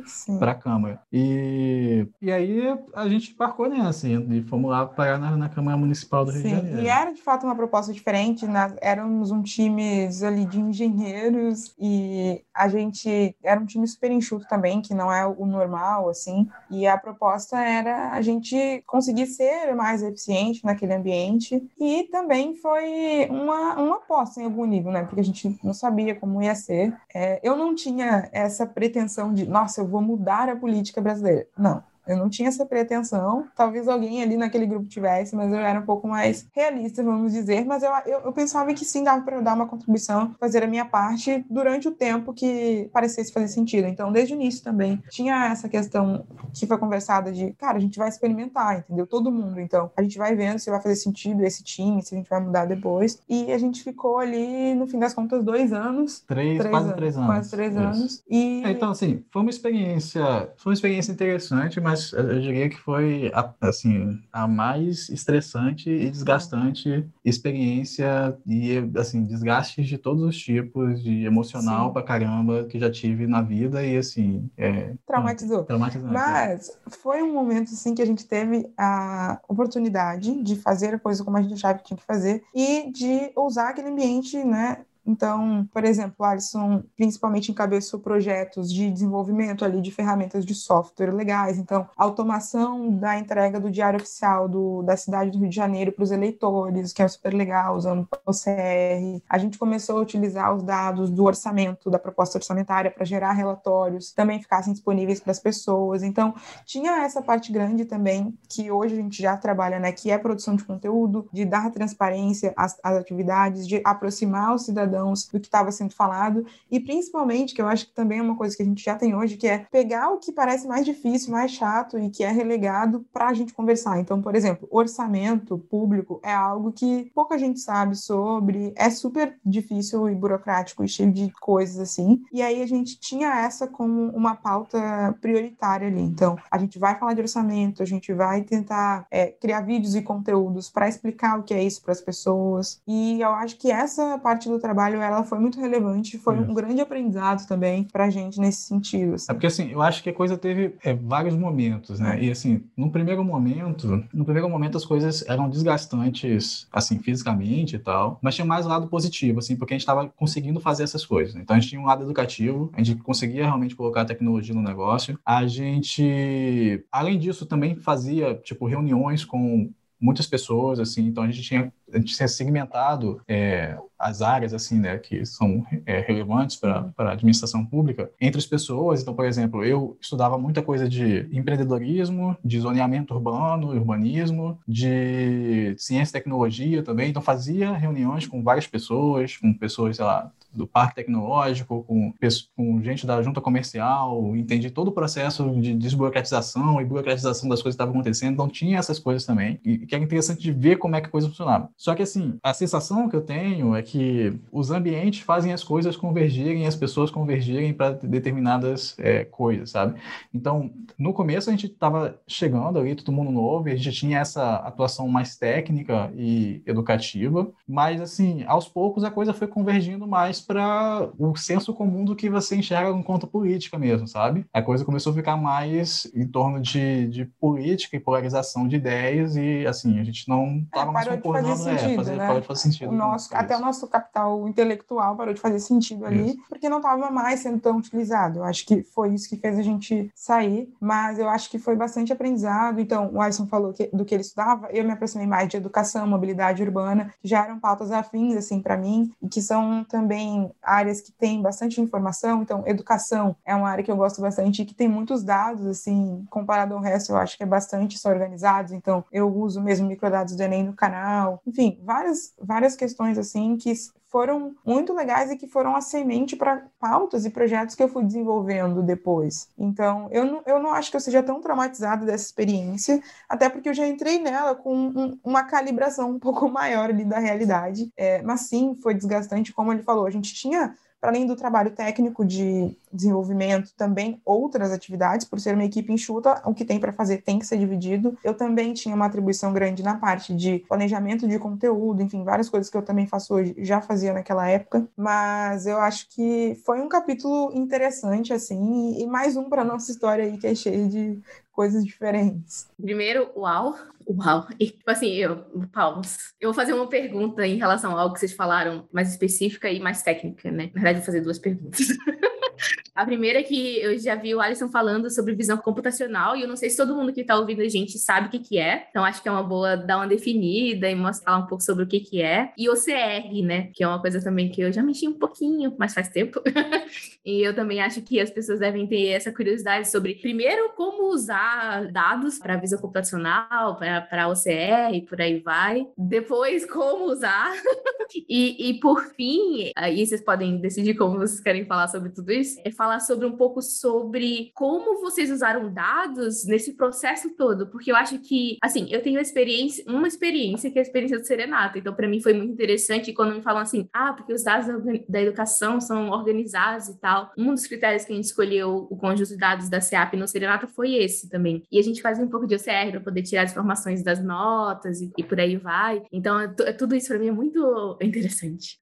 a Câmara. E, e aí a gente embarcou nessa, e fomos lá parar na, na Câmara Municipal do Rio Sim, de Janeiro. E era de fato uma proposta diferente, né? éramos um time ali de engenheiros e a gente era um time super enxuto também, que não é o normal, assim, e a proposta era a gente conseguir ser mais eficiente naquele ambiente e também foi uma, uma aposta em algum nível, né? Porque a gente não sabia como ia ser. É, eu não tinha essa pretensão de, nossa, eu vou mudar a política brasileira. Não. Eu não tinha essa pretensão. Talvez alguém ali naquele grupo tivesse, mas eu era um pouco mais realista, vamos dizer. Mas eu, eu, eu pensava que sim, dava para eu dar uma contribuição, fazer a minha parte durante o tempo que parecesse fazer sentido. Então, desde o início também, tinha essa questão que foi conversada de, cara, a gente vai experimentar, entendeu? Todo mundo. Então, a gente vai vendo se vai fazer sentido esse time, se a gente vai mudar depois. E a gente ficou ali, no fim das contas, dois anos. Três, três quase anos, três anos. Quase três Isso. anos. E... É, então, assim, foi uma experiência, foi uma experiência interessante, mas mas eu diria que foi a, assim a mais estressante e desgastante experiência e assim desgastes de todos os tipos de emocional Sim. pra caramba que já tive na vida e assim é, traumatizou traumatizante é. mas foi um momento assim que a gente teve a oportunidade de fazer a coisa como a gente achava que tinha que fazer e de usar aquele ambiente né então, por exemplo, Alisson principalmente encabeçou projetos de desenvolvimento ali de ferramentas de software legais. Então, automação da entrega do diário oficial do, da cidade do Rio de Janeiro para os eleitores, que é super legal, usando o CR. A gente começou a utilizar os dados do orçamento, da proposta orçamentária, para gerar relatórios, também ficassem disponíveis para as pessoas. Então, tinha essa parte grande também, que hoje a gente já trabalha, né, que é produção de conteúdo, de dar transparência às, às atividades, de aproximar o cidadão cidadãos do que estava sendo falado, e principalmente, que eu acho que também é uma coisa que a gente já tem hoje, que é pegar o que parece mais difícil, mais chato e que é relegado para a gente conversar. Então, por exemplo, orçamento público é algo que pouca gente sabe sobre, é super difícil e burocrático e cheio de coisas assim, e aí a gente tinha essa como uma pauta prioritária ali. Então, a gente vai falar de orçamento, a gente vai tentar é, criar vídeos e conteúdos para explicar o que é isso para as pessoas, e eu acho que essa parte do trabalho trabalho ela foi muito relevante, foi Isso. um grande aprendizado também pra gente nesse sentido. Assim. É porque assim, eu acho que a coisa teve é, vários momentos, né? E assim, no primeiro momento, no primeiro momento as coisas eram desgastantes, assim, fisicamente e tal, mas tinha mais um lado positivo, assim, porque a gente estava conseguindo fazer essas coisas. Então a gente tinha um lado educativo, a gente conseguia realmente colocar a tecnologia no negócio. A gente, além disso, também fazia, tipo, reuniões com muitas pessoas, assim, então a gente tinha, a gente tinha segmentado é, as áreas, assim, né, que são é, relevantes para a administração pública entre as pessoas. Então, por exemplo, eu estudava muita coisa de empreendedorismo, de zoneamento urbano, urbanismo, de ciência e tecnologia também, então fazia reuniões com várias pessoas, com pessoas, sei lá, do parque tecnológico, com, com gente da junta comercial, entendi todo o processo de desburocratização e burocratização das coisas que estavam acontecendo, então tinha essas coisas também, e que era interessante de ver como é que a coisa funcionava. Só que assim, a sensação que eu tenho é que os ambientes fazem as coisas convergirem, as pessoas convergirem para determinadas é, coisas, sabe? Então, no começo a gente estava chegando ali, todo mundo novo, e a gente tinha essa atuação mais técnica e educativa, mas assim, aos poucos a coisa foi convergindo mais para o senso comum do que você enxerga conta política mesmo, sabe? A coisa começou a ficar mais em torno de, de política e polarização de ideias e, assim, a gente não estava é, mais concordando, fazer é, sentido, fazer, né? de fazer sentido. O nosso, até o nosso capital intelectual parou de fazer sentido ali, isso. porque não estava mais sendo tão utilizado. Eu acho que foi isso que fez a gente sair, mas eu acho que foi bastante aprendizado. Então, o Alisson falou que, do que ele estudava, eu me aproximei mais de educação, mobilidade urbana, que já eram pautas afins, assim, para mim, e que são também áreas que têm bastante informação, então educação é uma área que eu gosto bastante e que tem muitos dados, assim, comparado ao resto, eu acho que é bastante só organizados, então eu uso mesmo microdados do Enem no canal, enfim, várias, várias questões, assim, que foram muito legais e que foram a semente para pautas e projetos que eu fui desenvolvendo depois. Então, eu não, eu não acho que eu seja tão traumatizada dessa experiência, até porque eu já entrei nela com um, uma calibração um pouco maior ali da realidade. É, mas sim, foi desgastante, como ele falou, a gente tinha para além do trabalho técnico de desenvolvimento, também outras atividades, por ser uma equipe enxuta, o que tem para fazer tem que ser dividido. Eu também tinha uma atribuição grande na parte de planejamento de conteúdo, enfim, várias coisas que eu também faço hoje, já fazia naquela época, mas eu acho que foi um capítulo interessante, assim, e mais um para nossa história aí, que é cheia de coisas diferentes. Primeiro, uau, uau. E, tipo assim, eu, palmas. Eu vou fazer uma pergunta em relação ao que vocês falaram, mais específica e mais técnica, né? Na verdade, vou fazer duas perguntas. A primeira é que eu já vi o Alisson falando sobre visão computacional e eu não sei se todo mundo que está ouvindo a gente sabe o que, que é. Então acho que é uma boa dar uma definida e mostrar um pouco sobre o que, que é. E OCR, né? Que é uma coisa também que eu já mexi um pouquinho, mas faz tempo. e eu também acho que as pessoas devem ter essa curiosidade sobre, primeiro, como usar dados para visão computacional, para OCR e por aí vai. Depois, como usar. e, e por fim, aí vocês podem decidir como vocês querem falar sobre tudo isso. É falar falar sobre um pouco sobre como vocês usaram dados nesse processo todo, porque eu acho que, assim, eu tenho experiência, uma experiência que é a experiência do Serenata, então para mim foi muito interessante quando me falam assim, ah, porque os dados da educação são organizados e tal. Um dos critérios que a gente escolheu o conjunto de dados da CEAP no Serenata foi esse também. E a gente faz um pouco de OCR para poder tirar as informações das notas e, e por aí vai. Então, é, é tudo isso para mim é muito interessante.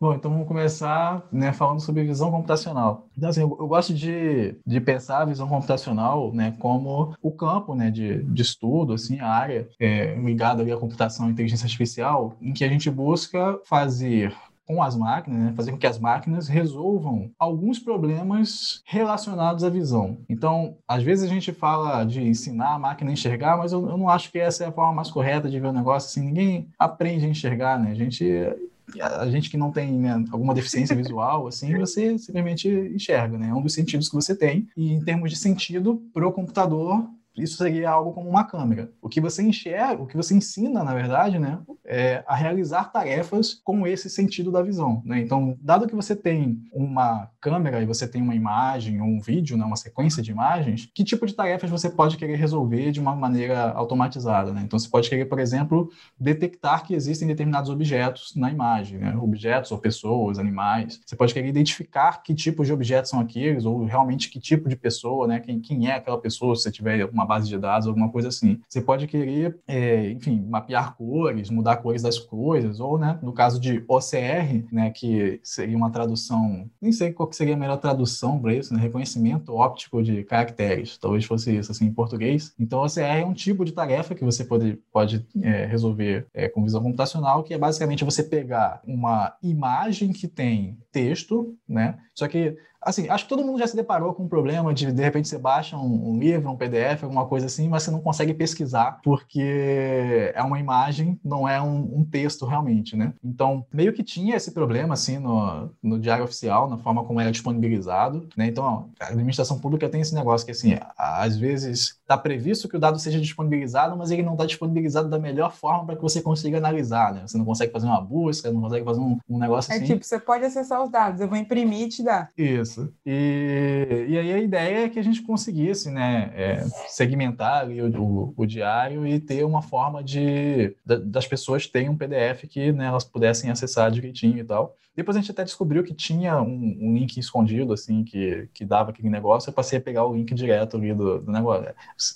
Bom, então vamos começar né, falando sobre visão computacional. Então, assim, eu, gosto de, de pensar a visão computacional né, como o campo né, de, de estudo, assim, a área é, ligada à computação e inteligência artificial, em que a gente busca fazer com as máquinas, né? fazer com que as máquinas resolvam alguns problemas relacionados à visão. Então, às vezes a gente fala de ensinar a máquina a enxergar, mas eu, eu não acho que essa é a forma mais correta de ver o negócio. Assim, ninguém aprende a enxergar, né? A gente a gente que não tem né, alguma deficiência visual, assim, você simplesmente enxerga, né? É um dos sentidos que você tem. E em termos de sentido, para o computador, isso seria algo como uma câmera. O que você enxerga, o que você ensina, na verdade, né, é a realizar tarefas com esse sentido da visão. Né? Então, dado que você tem uma câmera e você tem uma imagem ou um vídeo, né, uma sequência de imagens, que tipo de tarefas você pode querer resolver de uma maneira automatizada? Né? Então, você pode querer, por exemplo, detectar que existem determinados objetos na imagem, né? objetos ou pessoas, animais. Você pode querer identificar que tipos de objetos são aqueles ou realmente que tipo de pessoa, né? quem, quem é aquela pessoa, se você tiver uma uma base de dados, alguma coisa assim. Você pode querer, é, enfim, mapear cores, mudar cores das coisas, ou, né, no caso de OCR, né, que seria uma tradução, nem sei qual seria a melhor tradução para isso, né, reconhecimento óptico de caracteres, talvez fosse isso, assim, em português. Então, OCR é um tipo de tarefa que você pode, pode é, resolver é, com visão computacional, que é basicamente você pegar uma imagem que tem texto, né, só que assim, acho que todo mundo já se deparou com o problema de, de repente, você baixa um, um, livro, um PDF, alguma coisa assim, mas você não consegue pesquisar porque é uma imagem, não é um, um texto realmente, né? Então, meio que tinha esse problema, assim, no, no diário oficial, na forma como era disponibilizado, né? Então, ó, a administração pública tem esse negócio que, assim, às vezes está previsto que o dado seja disponibilizado, mas ele não está disponibilizado da melhor forma para que você consiga analisar, né? Você não consegue fazer uma busca, não consegue fazer um, um negócio é assim. É tipo, você pode acessar os dados, eu vou imprimir te Isso. E, e aí a ideia é que a gente conseguisse né, é, segmentar o, o, o, diário e ter uma forma de das pessoas terem um PDF que né, elas pudessem acessar direitinho e tal. Depois a gente até descobriu que tinha um, um, link escondido, assim, que, que dava aquele negócio. Eu passei a pegar o link direto ali do, do, negócio.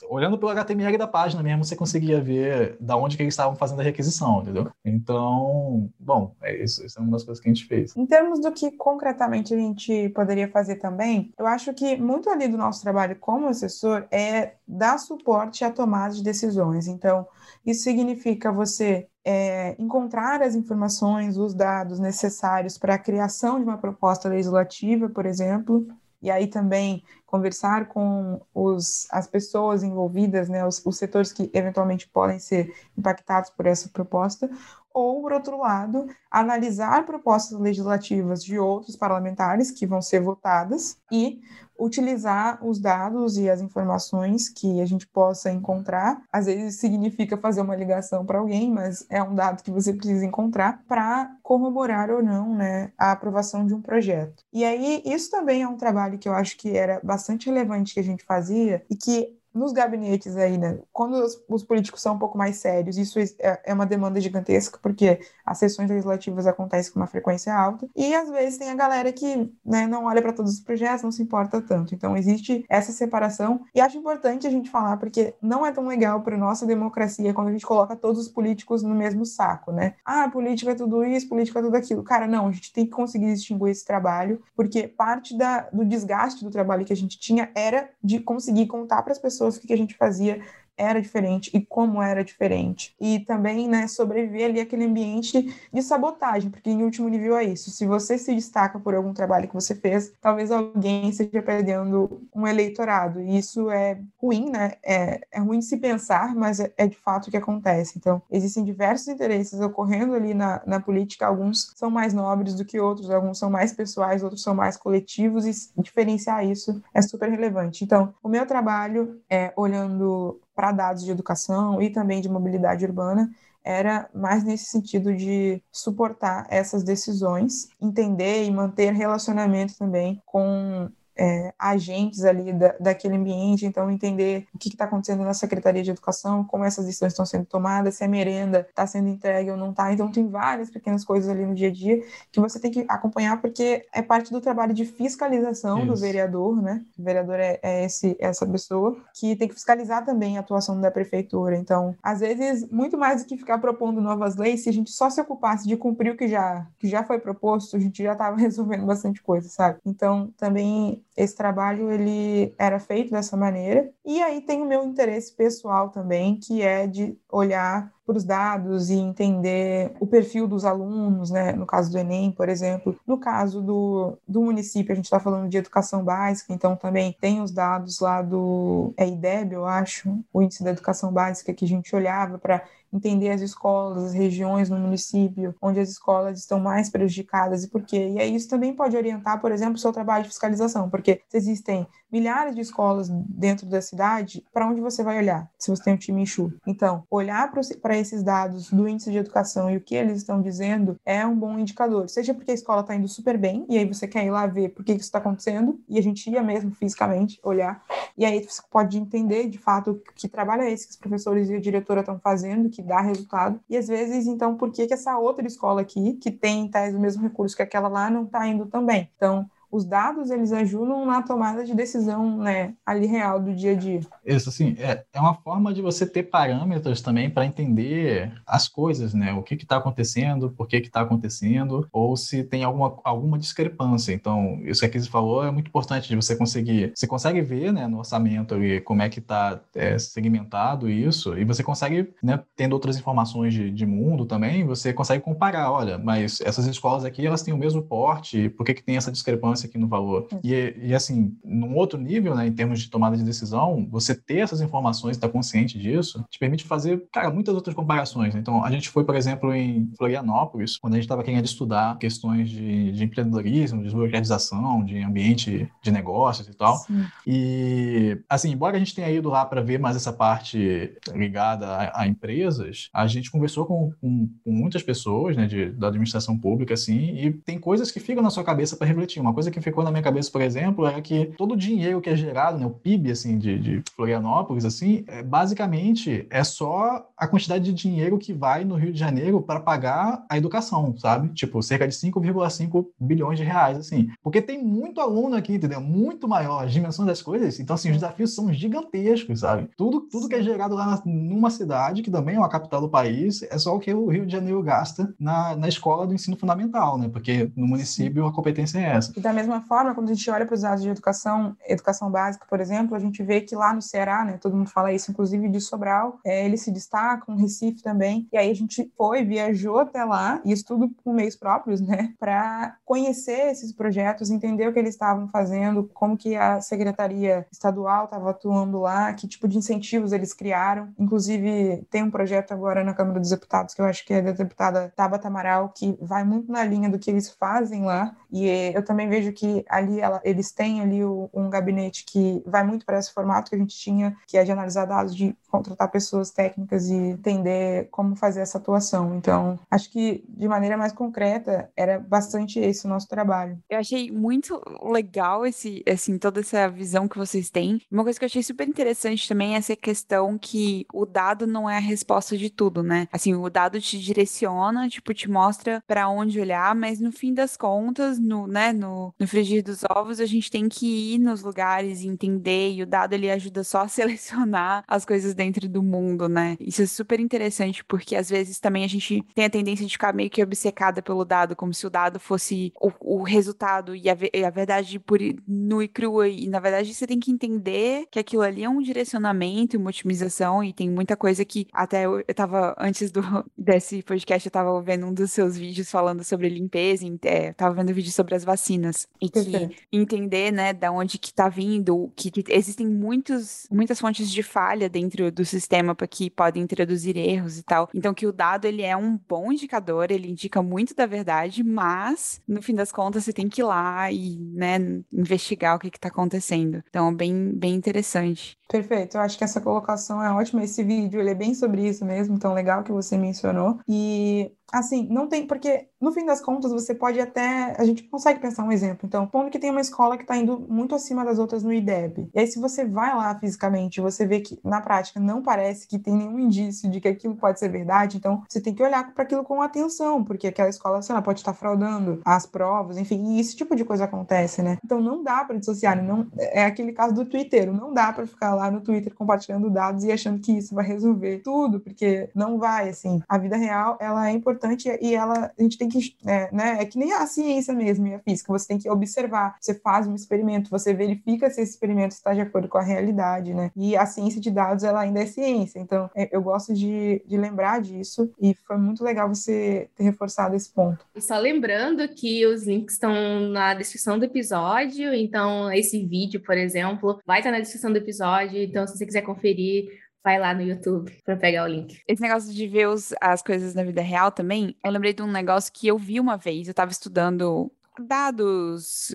Olhando pelo HTML da página mesmo, você conseguia ver da onde que eles estavam fazendo a requisição, entendeu? Então, bom, é isso, isso é uma das coisas que a gente fez. Em termos do que concretamente a gente poderia fazer também, eu acho que muito ali do nosso trabalho como assessor é dar suporte à tomada de decisões. Então, isso significa você é, encontrar as informações, os dados necessários para a criação de uma proposta legislativa, por exemplo, e aí também conversar com os, as pessoas envolvidas, né, os, os setores que eventualmente podem ser impactados por essa proposta, ou, por outro lado, analisar propostas legislativas de outros parlamentares que vão ser votadas e utilizar os dados e as informações que a gente possa encontrar. Às vezes significa fazer uma ligação para alguém, mas é um dado que você precisa encontrar para corroborar ou não né, a aprovação de um projeto. E aí, isso também é um trabalho que eu acho que era bastante relevante que a gente fazia e que nos gabinetes aí, né? Quando os, os, políticos são um pouco mais sérios, isso é, é uma demanda gigantesca, porque as sessões legislativas acontecem com uma frequência alta, e às vezes tem a galera que né, não olha para todos os projetos, não se importa tanto. Então existe essa separação, e acho importante a gente falar, porque não é tão legal para nossa democracia quando a gente coloca todos os políticos no mesmo saco, né? Ah, política é tudo isso, política é tudo aquilo. Cara, não, a gente tem que conseguir distinguir esse trabalho, porque parte da, do desgaste do trabalho que a gente tinha era de conseguir contar para as pessoas o que a gente fazia era diferente e como era diferente. E também, né, sobreviver ali aquele ambiente de sabotagem, porque em último nível é isso. Se você se destaca por algum trabalho que você fez, talvez alguém esteja perdendo um eleitorado. E isso é ruim, né? É, é ruim de se pensar, mas é, é de fato o que acontece. Então, existem diversos interesses ocorrendo ali na, na política. Alguns são mais nobres do que outros, alguns são mais pessoais, outros são mais coletivos, e diferenciar isso é super relevante. Então, o meu trabalho é olhando para dados de educação e também de mobilidade urbana era mais nesse sentido de suportar essas decisões, entender e manter relacionamento também com é, agentes ali da, daquele ambiente, então entender o que está acontecendo na Secretaria de Educação, como essas decisões estão sendo tomadas, se a merenda está sendo entregue ou não está. Então tem várias pequenas coisas ali no dia a dia que você tem que acompanhar porque é parte do trabalho de fiscalização Isso. do vereador, né? O vereador é, é esse, essa pessoa que tem que fiscalizar também a atuação da prefeitura. Então, às vezes, muito mais do que ficar propondo novas leis, se a gente só se ocupasse de cumprir o que já, que já foi proposto, a gente já estava resolvendo bastante coisa, sabe? Então, também esse trabalho ele era feito dessa maneira. E aí tem o meu interesse pessoal também, que é de olhar para os dados e entender o perfil dos alunos, né? No caso do Enem, por exemplo. No caso do, do município, a gente está falando de educação básica, então também tem os dados lá do é IDEB, eu acho, o índice da educação básica que a gente olhava para entender as escolas, as regiões no município onde as escolas estão mais prejudicadas e por quê. E aí isso também pode orientar, por exemplo, o seu trabalho de fiscalização, porque se existem milhares de escolas dentro da cidade, para onde você vai olhar se você tem um time enxuto? Então, olhar para esses dados do índice de educação e o que eles estão dizendo é um bom indicador, seja porque a escola está indo super bem e aí você quer ir lá ver por que isso está acontecendo e a gente ia mesmo fisicamente olhar. E aí você pode entender de fato que trabalho é esse que os professores e a diretora estão fazendo, que dá resultado. E às vezes então por que que essa outra escola aqui que tem tais o mesmo recurso que aquela lá não está indo também? Então os dados eles ajudam na tomada de decisão né, ali real do dia a dia. Isso, assim, é, é uma forma de você ter parâmetros também para entender as coisas, né? O que está acontecendo, por que está acontecendo, ou se tem alguma, alguma discrepância. Então, isso que a Kizzy falou é muito importante de você conseguir. Você consegue ver né, no orçamento ali, como é que está é, segmentado isso, e você consegue, né, tendo outras informações de, de mundo também, você consegue comparar, olha, mas essas escolas aqui, elas têm o mesmo porte, por que, que tem essa discrepância? Relevância aqui no valor. E, e assim, num outro nível, né, em termos de tomada de decisão, você ter essas informações, estar consciente disso, te permite fazer, cara, muitas outras comparações. Então, a gente foi, por exemplo, em Florianópolis, quando a gente estava querendo estudar questões de, de empreendedorismo, de desburocratização, de ambiente de negócios e tal. Sim. E, assim, embora a gente tenha ido lá para ver mais essa parte ligada a, a empresas, a gente conversou com, com, com muitas pessoas, né, de, da administração pública, assim, e tem coisas que ficam na sua cabeça para refletir. Uma coisa coisa que ficou na minha cabeça, por exemplo, era que todo o dinheiro que é gerado, né, o PIB assim, de, de Florianópolis, assim, é, basicamente é só a quantidade de dinheiro que vai no Rio de Janeiro para pagar a educação, sabe? Tipo, cerca de 5,5 bilhões de reais, assim. Porque tem muito aluno aqui, entendeu? Muito maior a dimensão das coisas. Então, assim, os desafios são gigantescos, sabe? Tudo, tudo que é gerado lá numa cidade, que também é uma capital do país, é só o que o Rio de Janeiro gasta na, na escola do ensino fundamental, né? Porque no município a competência é essa. E da mesma forma, quando a gente olha para os dados de educação, educação básica, por exemplo, a gente vê que lá no Ceará, né, todo mundo fala isso, inclusive de Sobral, é, eles se destacam, Recife também, e aí a gente foi, viajou até lá, e isso tudo com meios próprios, né, para conhecer esses projetos, entender o que eles estavam fazendo, como que a Secretaria Estadual estava atuando lá, que tipo de incentivos eles criaram, inclusive tem um projeto agora na Câmara dos Deputados, que eu acho que é da deputada Tabata Amaral, que vai muito na linha do que eles fazem lá, e eu também vejo vejo que ali ela, eles têm ali o, um gabinete que vai muito para esse formato que a gente tinha, que é de analisar dados, de contratar pessoas técnicas e entender como fazer essa atuação. Então, acho que de maneira mais concreta era bastante esse o nosso trabalho. Eu achei muito legal esse, assim, toda essa visão que vocês têm. Uma coisa que eu achei super interessante também é essa questão que o dado não é a resposta de tudo, né? Assim, o dado te direciona, tipo, te mostra para onde olhar, mas no fim das contas, no, né, no, no frigir dos ovos, a gente tem que ir nos lugares e entender, e o dado ele ajuda só a selecionar as coisas dentro do mundo, né? Isso é super interessante, porque às vezes também a gente tem a tendência de ficar meio que obcecada pelo dado, como se o dado fosse o, o resultado e a, e a verdade por nu e crua, e na verdade você tem que entender que aquilo ali é um direcionamento, uma otimização, e tem muita coisa que até eu, eu tava, antes do, desse podcast, eu tava vendo um dos seus vídeos falando sobre limpeza, é, tava vendo vídeo sobre as vacinas, e que entender, né, da onde que tá vindo, que, que existem muitos, muitas fontes de falha dentro do sistema para que podem introduzir erros e tal. Então que o dado ele é um bom indicador, ele indica muito da verdade, mas no fim das contas você tem que ir lá e, né, investigar o que está acontecendo. Então, bem, bem interessante. Perfeito, eu acho que essa colocação é ótima. Esse vídeo ele é bem sobre isso mesmo, então legal que você mencionou. E assim, não tem, porque no fim das contas você pode até, a gente consegue pensar um exemplo. Então, pondo que tem uma escola que está indo muito acima das outras no IDEB. E aí, se você vai lá fisicamente, você vê que na prática não parece que tem nenhum indício de que aquilo pode ser verdade, então você tem que olhar para aquilo com atenção, porque aquela escola, sei lá, pode estar fraudando as provas, enfim, e esse tipo de coisa acontece, né? Então não dá para dissociar, não é aquele caso do Twitter, não dá para ficar lá no Twitter compartilhando dados e achando que isso vai resolver tudo, porque não vai, assim. A vida real, ela é importante e ela, a gente tem que, é, né, é que nem a ciência mesmo e a física, você tem que observar, você faz um experimento, você verifica se esse experimento está de acordo com a realidade, né? E a ciência de dados, ela ainda é ciência, então é, eu gosto de, de lembrar disso e foi muito legal você ter reforçado esse ponto. E só lembrando que os links estão na descrição do episódio, então esse vídeo, por exemplo, vai estar na descrição do episódio episódio. Então, se você quiser conferir, vai lá no YouTube para pegar o link. Esse negócio de ver os, as coisas na vida real também, eu lembrei de um negócio que eu vi uma vez. Eu estava estudando dados,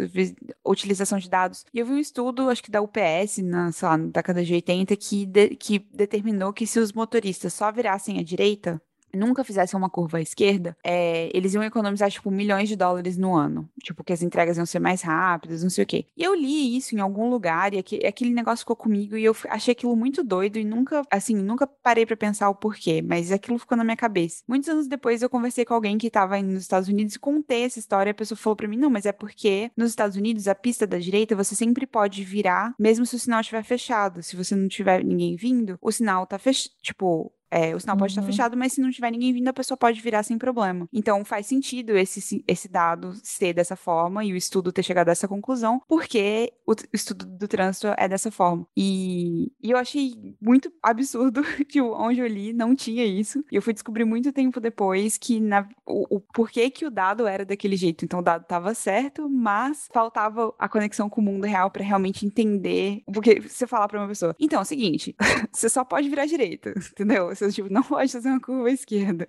utilização de dados. E eu vi um estudo, acho que da UPS, na, sei lá, na década de 80, que, de, que determinou que se os motoristas só virassem à direita, nunca fizessem uma curva à esquerda, é, eles iam economizar, tipo, milhões de dólares no ano. Tipo, que as entregas iam ser mais rápidas, não sei o quê. E eu li isso em algum lugar e aquele, negócio ficou comigo e eu achei aquilo muito doido e nunca, assim, nunca parei para pensar o porquê, mas aquilo ficou na minha cabeça. Muitos anos depois eu conversei com alguém que tava nos Estados Unidos e contei essa história e a pessoa falou para mim, não, mas é porque nos Estados Unidos a pista da direita você sempre pode virar, mesmo se o sinal estiver fechado. Se você não tiver ninguém vindo, o sinal tá fechado, tipo, é, o sinal uhum. pode estar fechado, mas se não tiver ninguém vindo, a pessoa pode virar sem problema. Então faz sentido esse, esse dado ser dessa forma e o estudo ter chegado a essa conclusão, porque o estudo do trânsito é dessa forma. E, e eu achei muito absurdo que onde eu li não tinha isso. E eu fui descobrir muito tempo depois que na, o, o porquê que o dado era daquele jeito. Então o dado estava certo, mas faltava a conexão com o mundo real para realmente entender. Porque você falar para uma pessoa, então é o seguinte, você só pode virar direita, entendeu? Você tipo, não pode fazer uma curva à esquerda.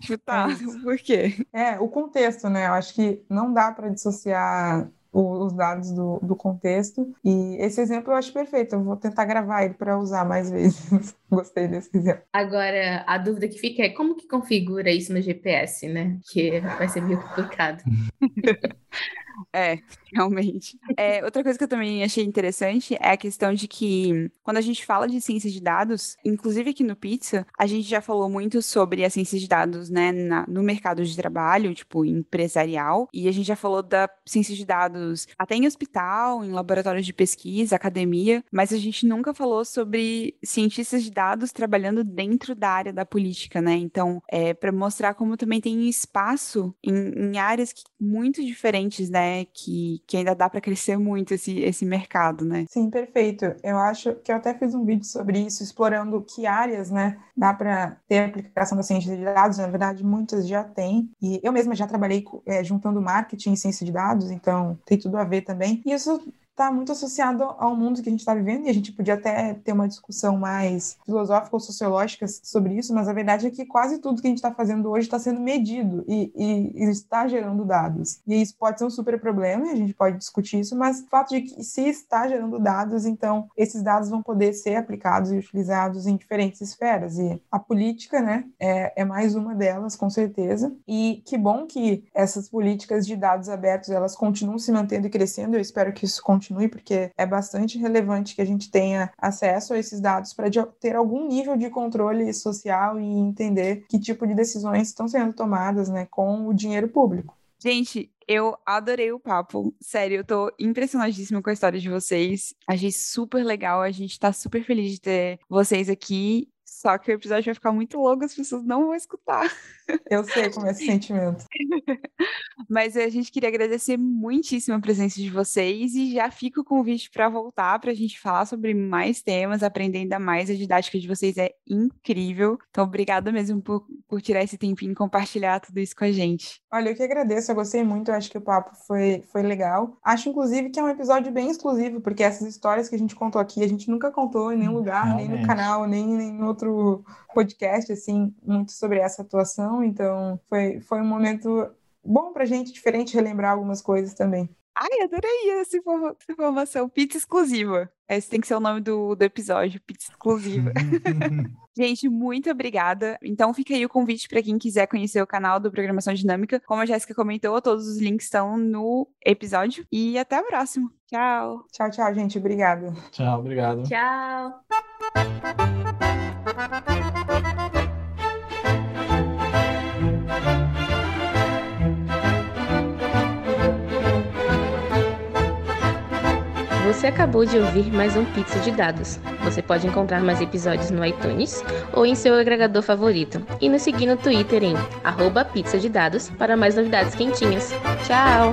Tipo, tá, é por quê? É, o contexto, né? Eu acho que não dá para dissociar os dados do, do contexto. E esse exemplo eu acho perfeito. Eu vou tentar gravar ele para usar mais vezes. Gostei desse exemplo. Agora, a dúvida que fica é como que configura isso no GPS, né? Que vai ser meio complicado. É, realmente. É, outra coisa que eu também achei interessante é a questão de que, quando a gente fala de ciência de dados, inclusive aqui no Pizza, a gente já falou muito sobre a ciência de dados, né, na, no mercado de trabalho, tipo, empresarial, e a gente já falou da ciência de dados até em hospital, em laboratórios de pesquisa, academia, mas a gente nunca falou sobre cientistas de dados trabalhando dentro da área da política, né? Então, é para mostrar como também tem espaço em, em áreas que, muito diferentes, né? Né, que, que ainda dá para crescer muito esse, esse mercado, né? Sim, perfeito. Eu acho que eu até fiz um vídeo sobre isso, explorando que áreas, né, dá para ter aplicação da ciência de dados. Na verdade, muitas já têm. E eu mesma já trabalhei é, juntando marketing e ciência de dados, então tem tudo a ver também. E isso está muito associado ao mundo que a gente está vivendo, e a gente podia até ter uma discussão mais filosófica ou sociológica sobre isso, mas a verdade é que quase tudo que a gente está fazendo hoje está sendo medido e, e, e, está gerando dados. E isso pode ser um super problema, e a gente pode discutir isso, mas o fato de que se está gerando dados, então esses dados vão poder ser aplicados e utilizados em diferentes esferas. E a política, né, é, é mais uma delas, com certeza. E que bom que essas políticas de dados abertos elas continuam se mantendo e crescendo. Eu espero que isso continue, porque é bastante relevante que a gente tenha acesso a esses dados para ter algum nível de controle social e entender que tipo de decisões estão sendo tomadas né, com o dinheiro público. Gente, eu adorei o papo. Sério, eu tô impressionadíssima com a história de vocês. Achei super legal. A gente tá super feliz de ter vocês aqui. Só que o episódio vai ficar muito longo, as pessoas não vão escutar. Eu sei como é esse sentimento. Mas a gente queria agradecer muitíssimo a presença de vocês e já fica o convite para voltar para a gente falar sobre mais temas, aprender ainda mais. A didática de vocês é incrível. Então, obrigada mesmo por, por tirar esse tempinho e compartilhar tudo isso com a gente. Olha, eu que agradeço, eu gostei muito, eu acho que o papo foi, foi legal. Acho, inclusive, que é um episódio bem exclusivo, porque essas histórias que a gente contou aqui, a gente nunca contou em nenhum lugar, Realmente. nem no canal, nem em outro podcast, assim, muito sobre essa atuação. Então, foi, foi um momento bom pra gente, diferente, relembrar algumas coisas também. Ai, adorei essa informação. Pizza exclusiva. Esse tem que ser o nome do, do episódio, pizza exclusiva. Gente, muito obrigada. Então fica aí o convite para quem quiser conhecer o canal do Programação Dinâmica. Como a Jéssica comentou, todos os links estão no episódio. E até o próximo. Tchau. Tchau, tchau, gente. Obrigada. Tchau, obrigado. Tchau. Você acabou de ouvir mais um Pizza de Dados. Você pode encontrar mais episódios no iTunes ou em seu agregador favorito. E nos seguir no Twitter em arroba de dados para mais novidades quentinhas. Tchau!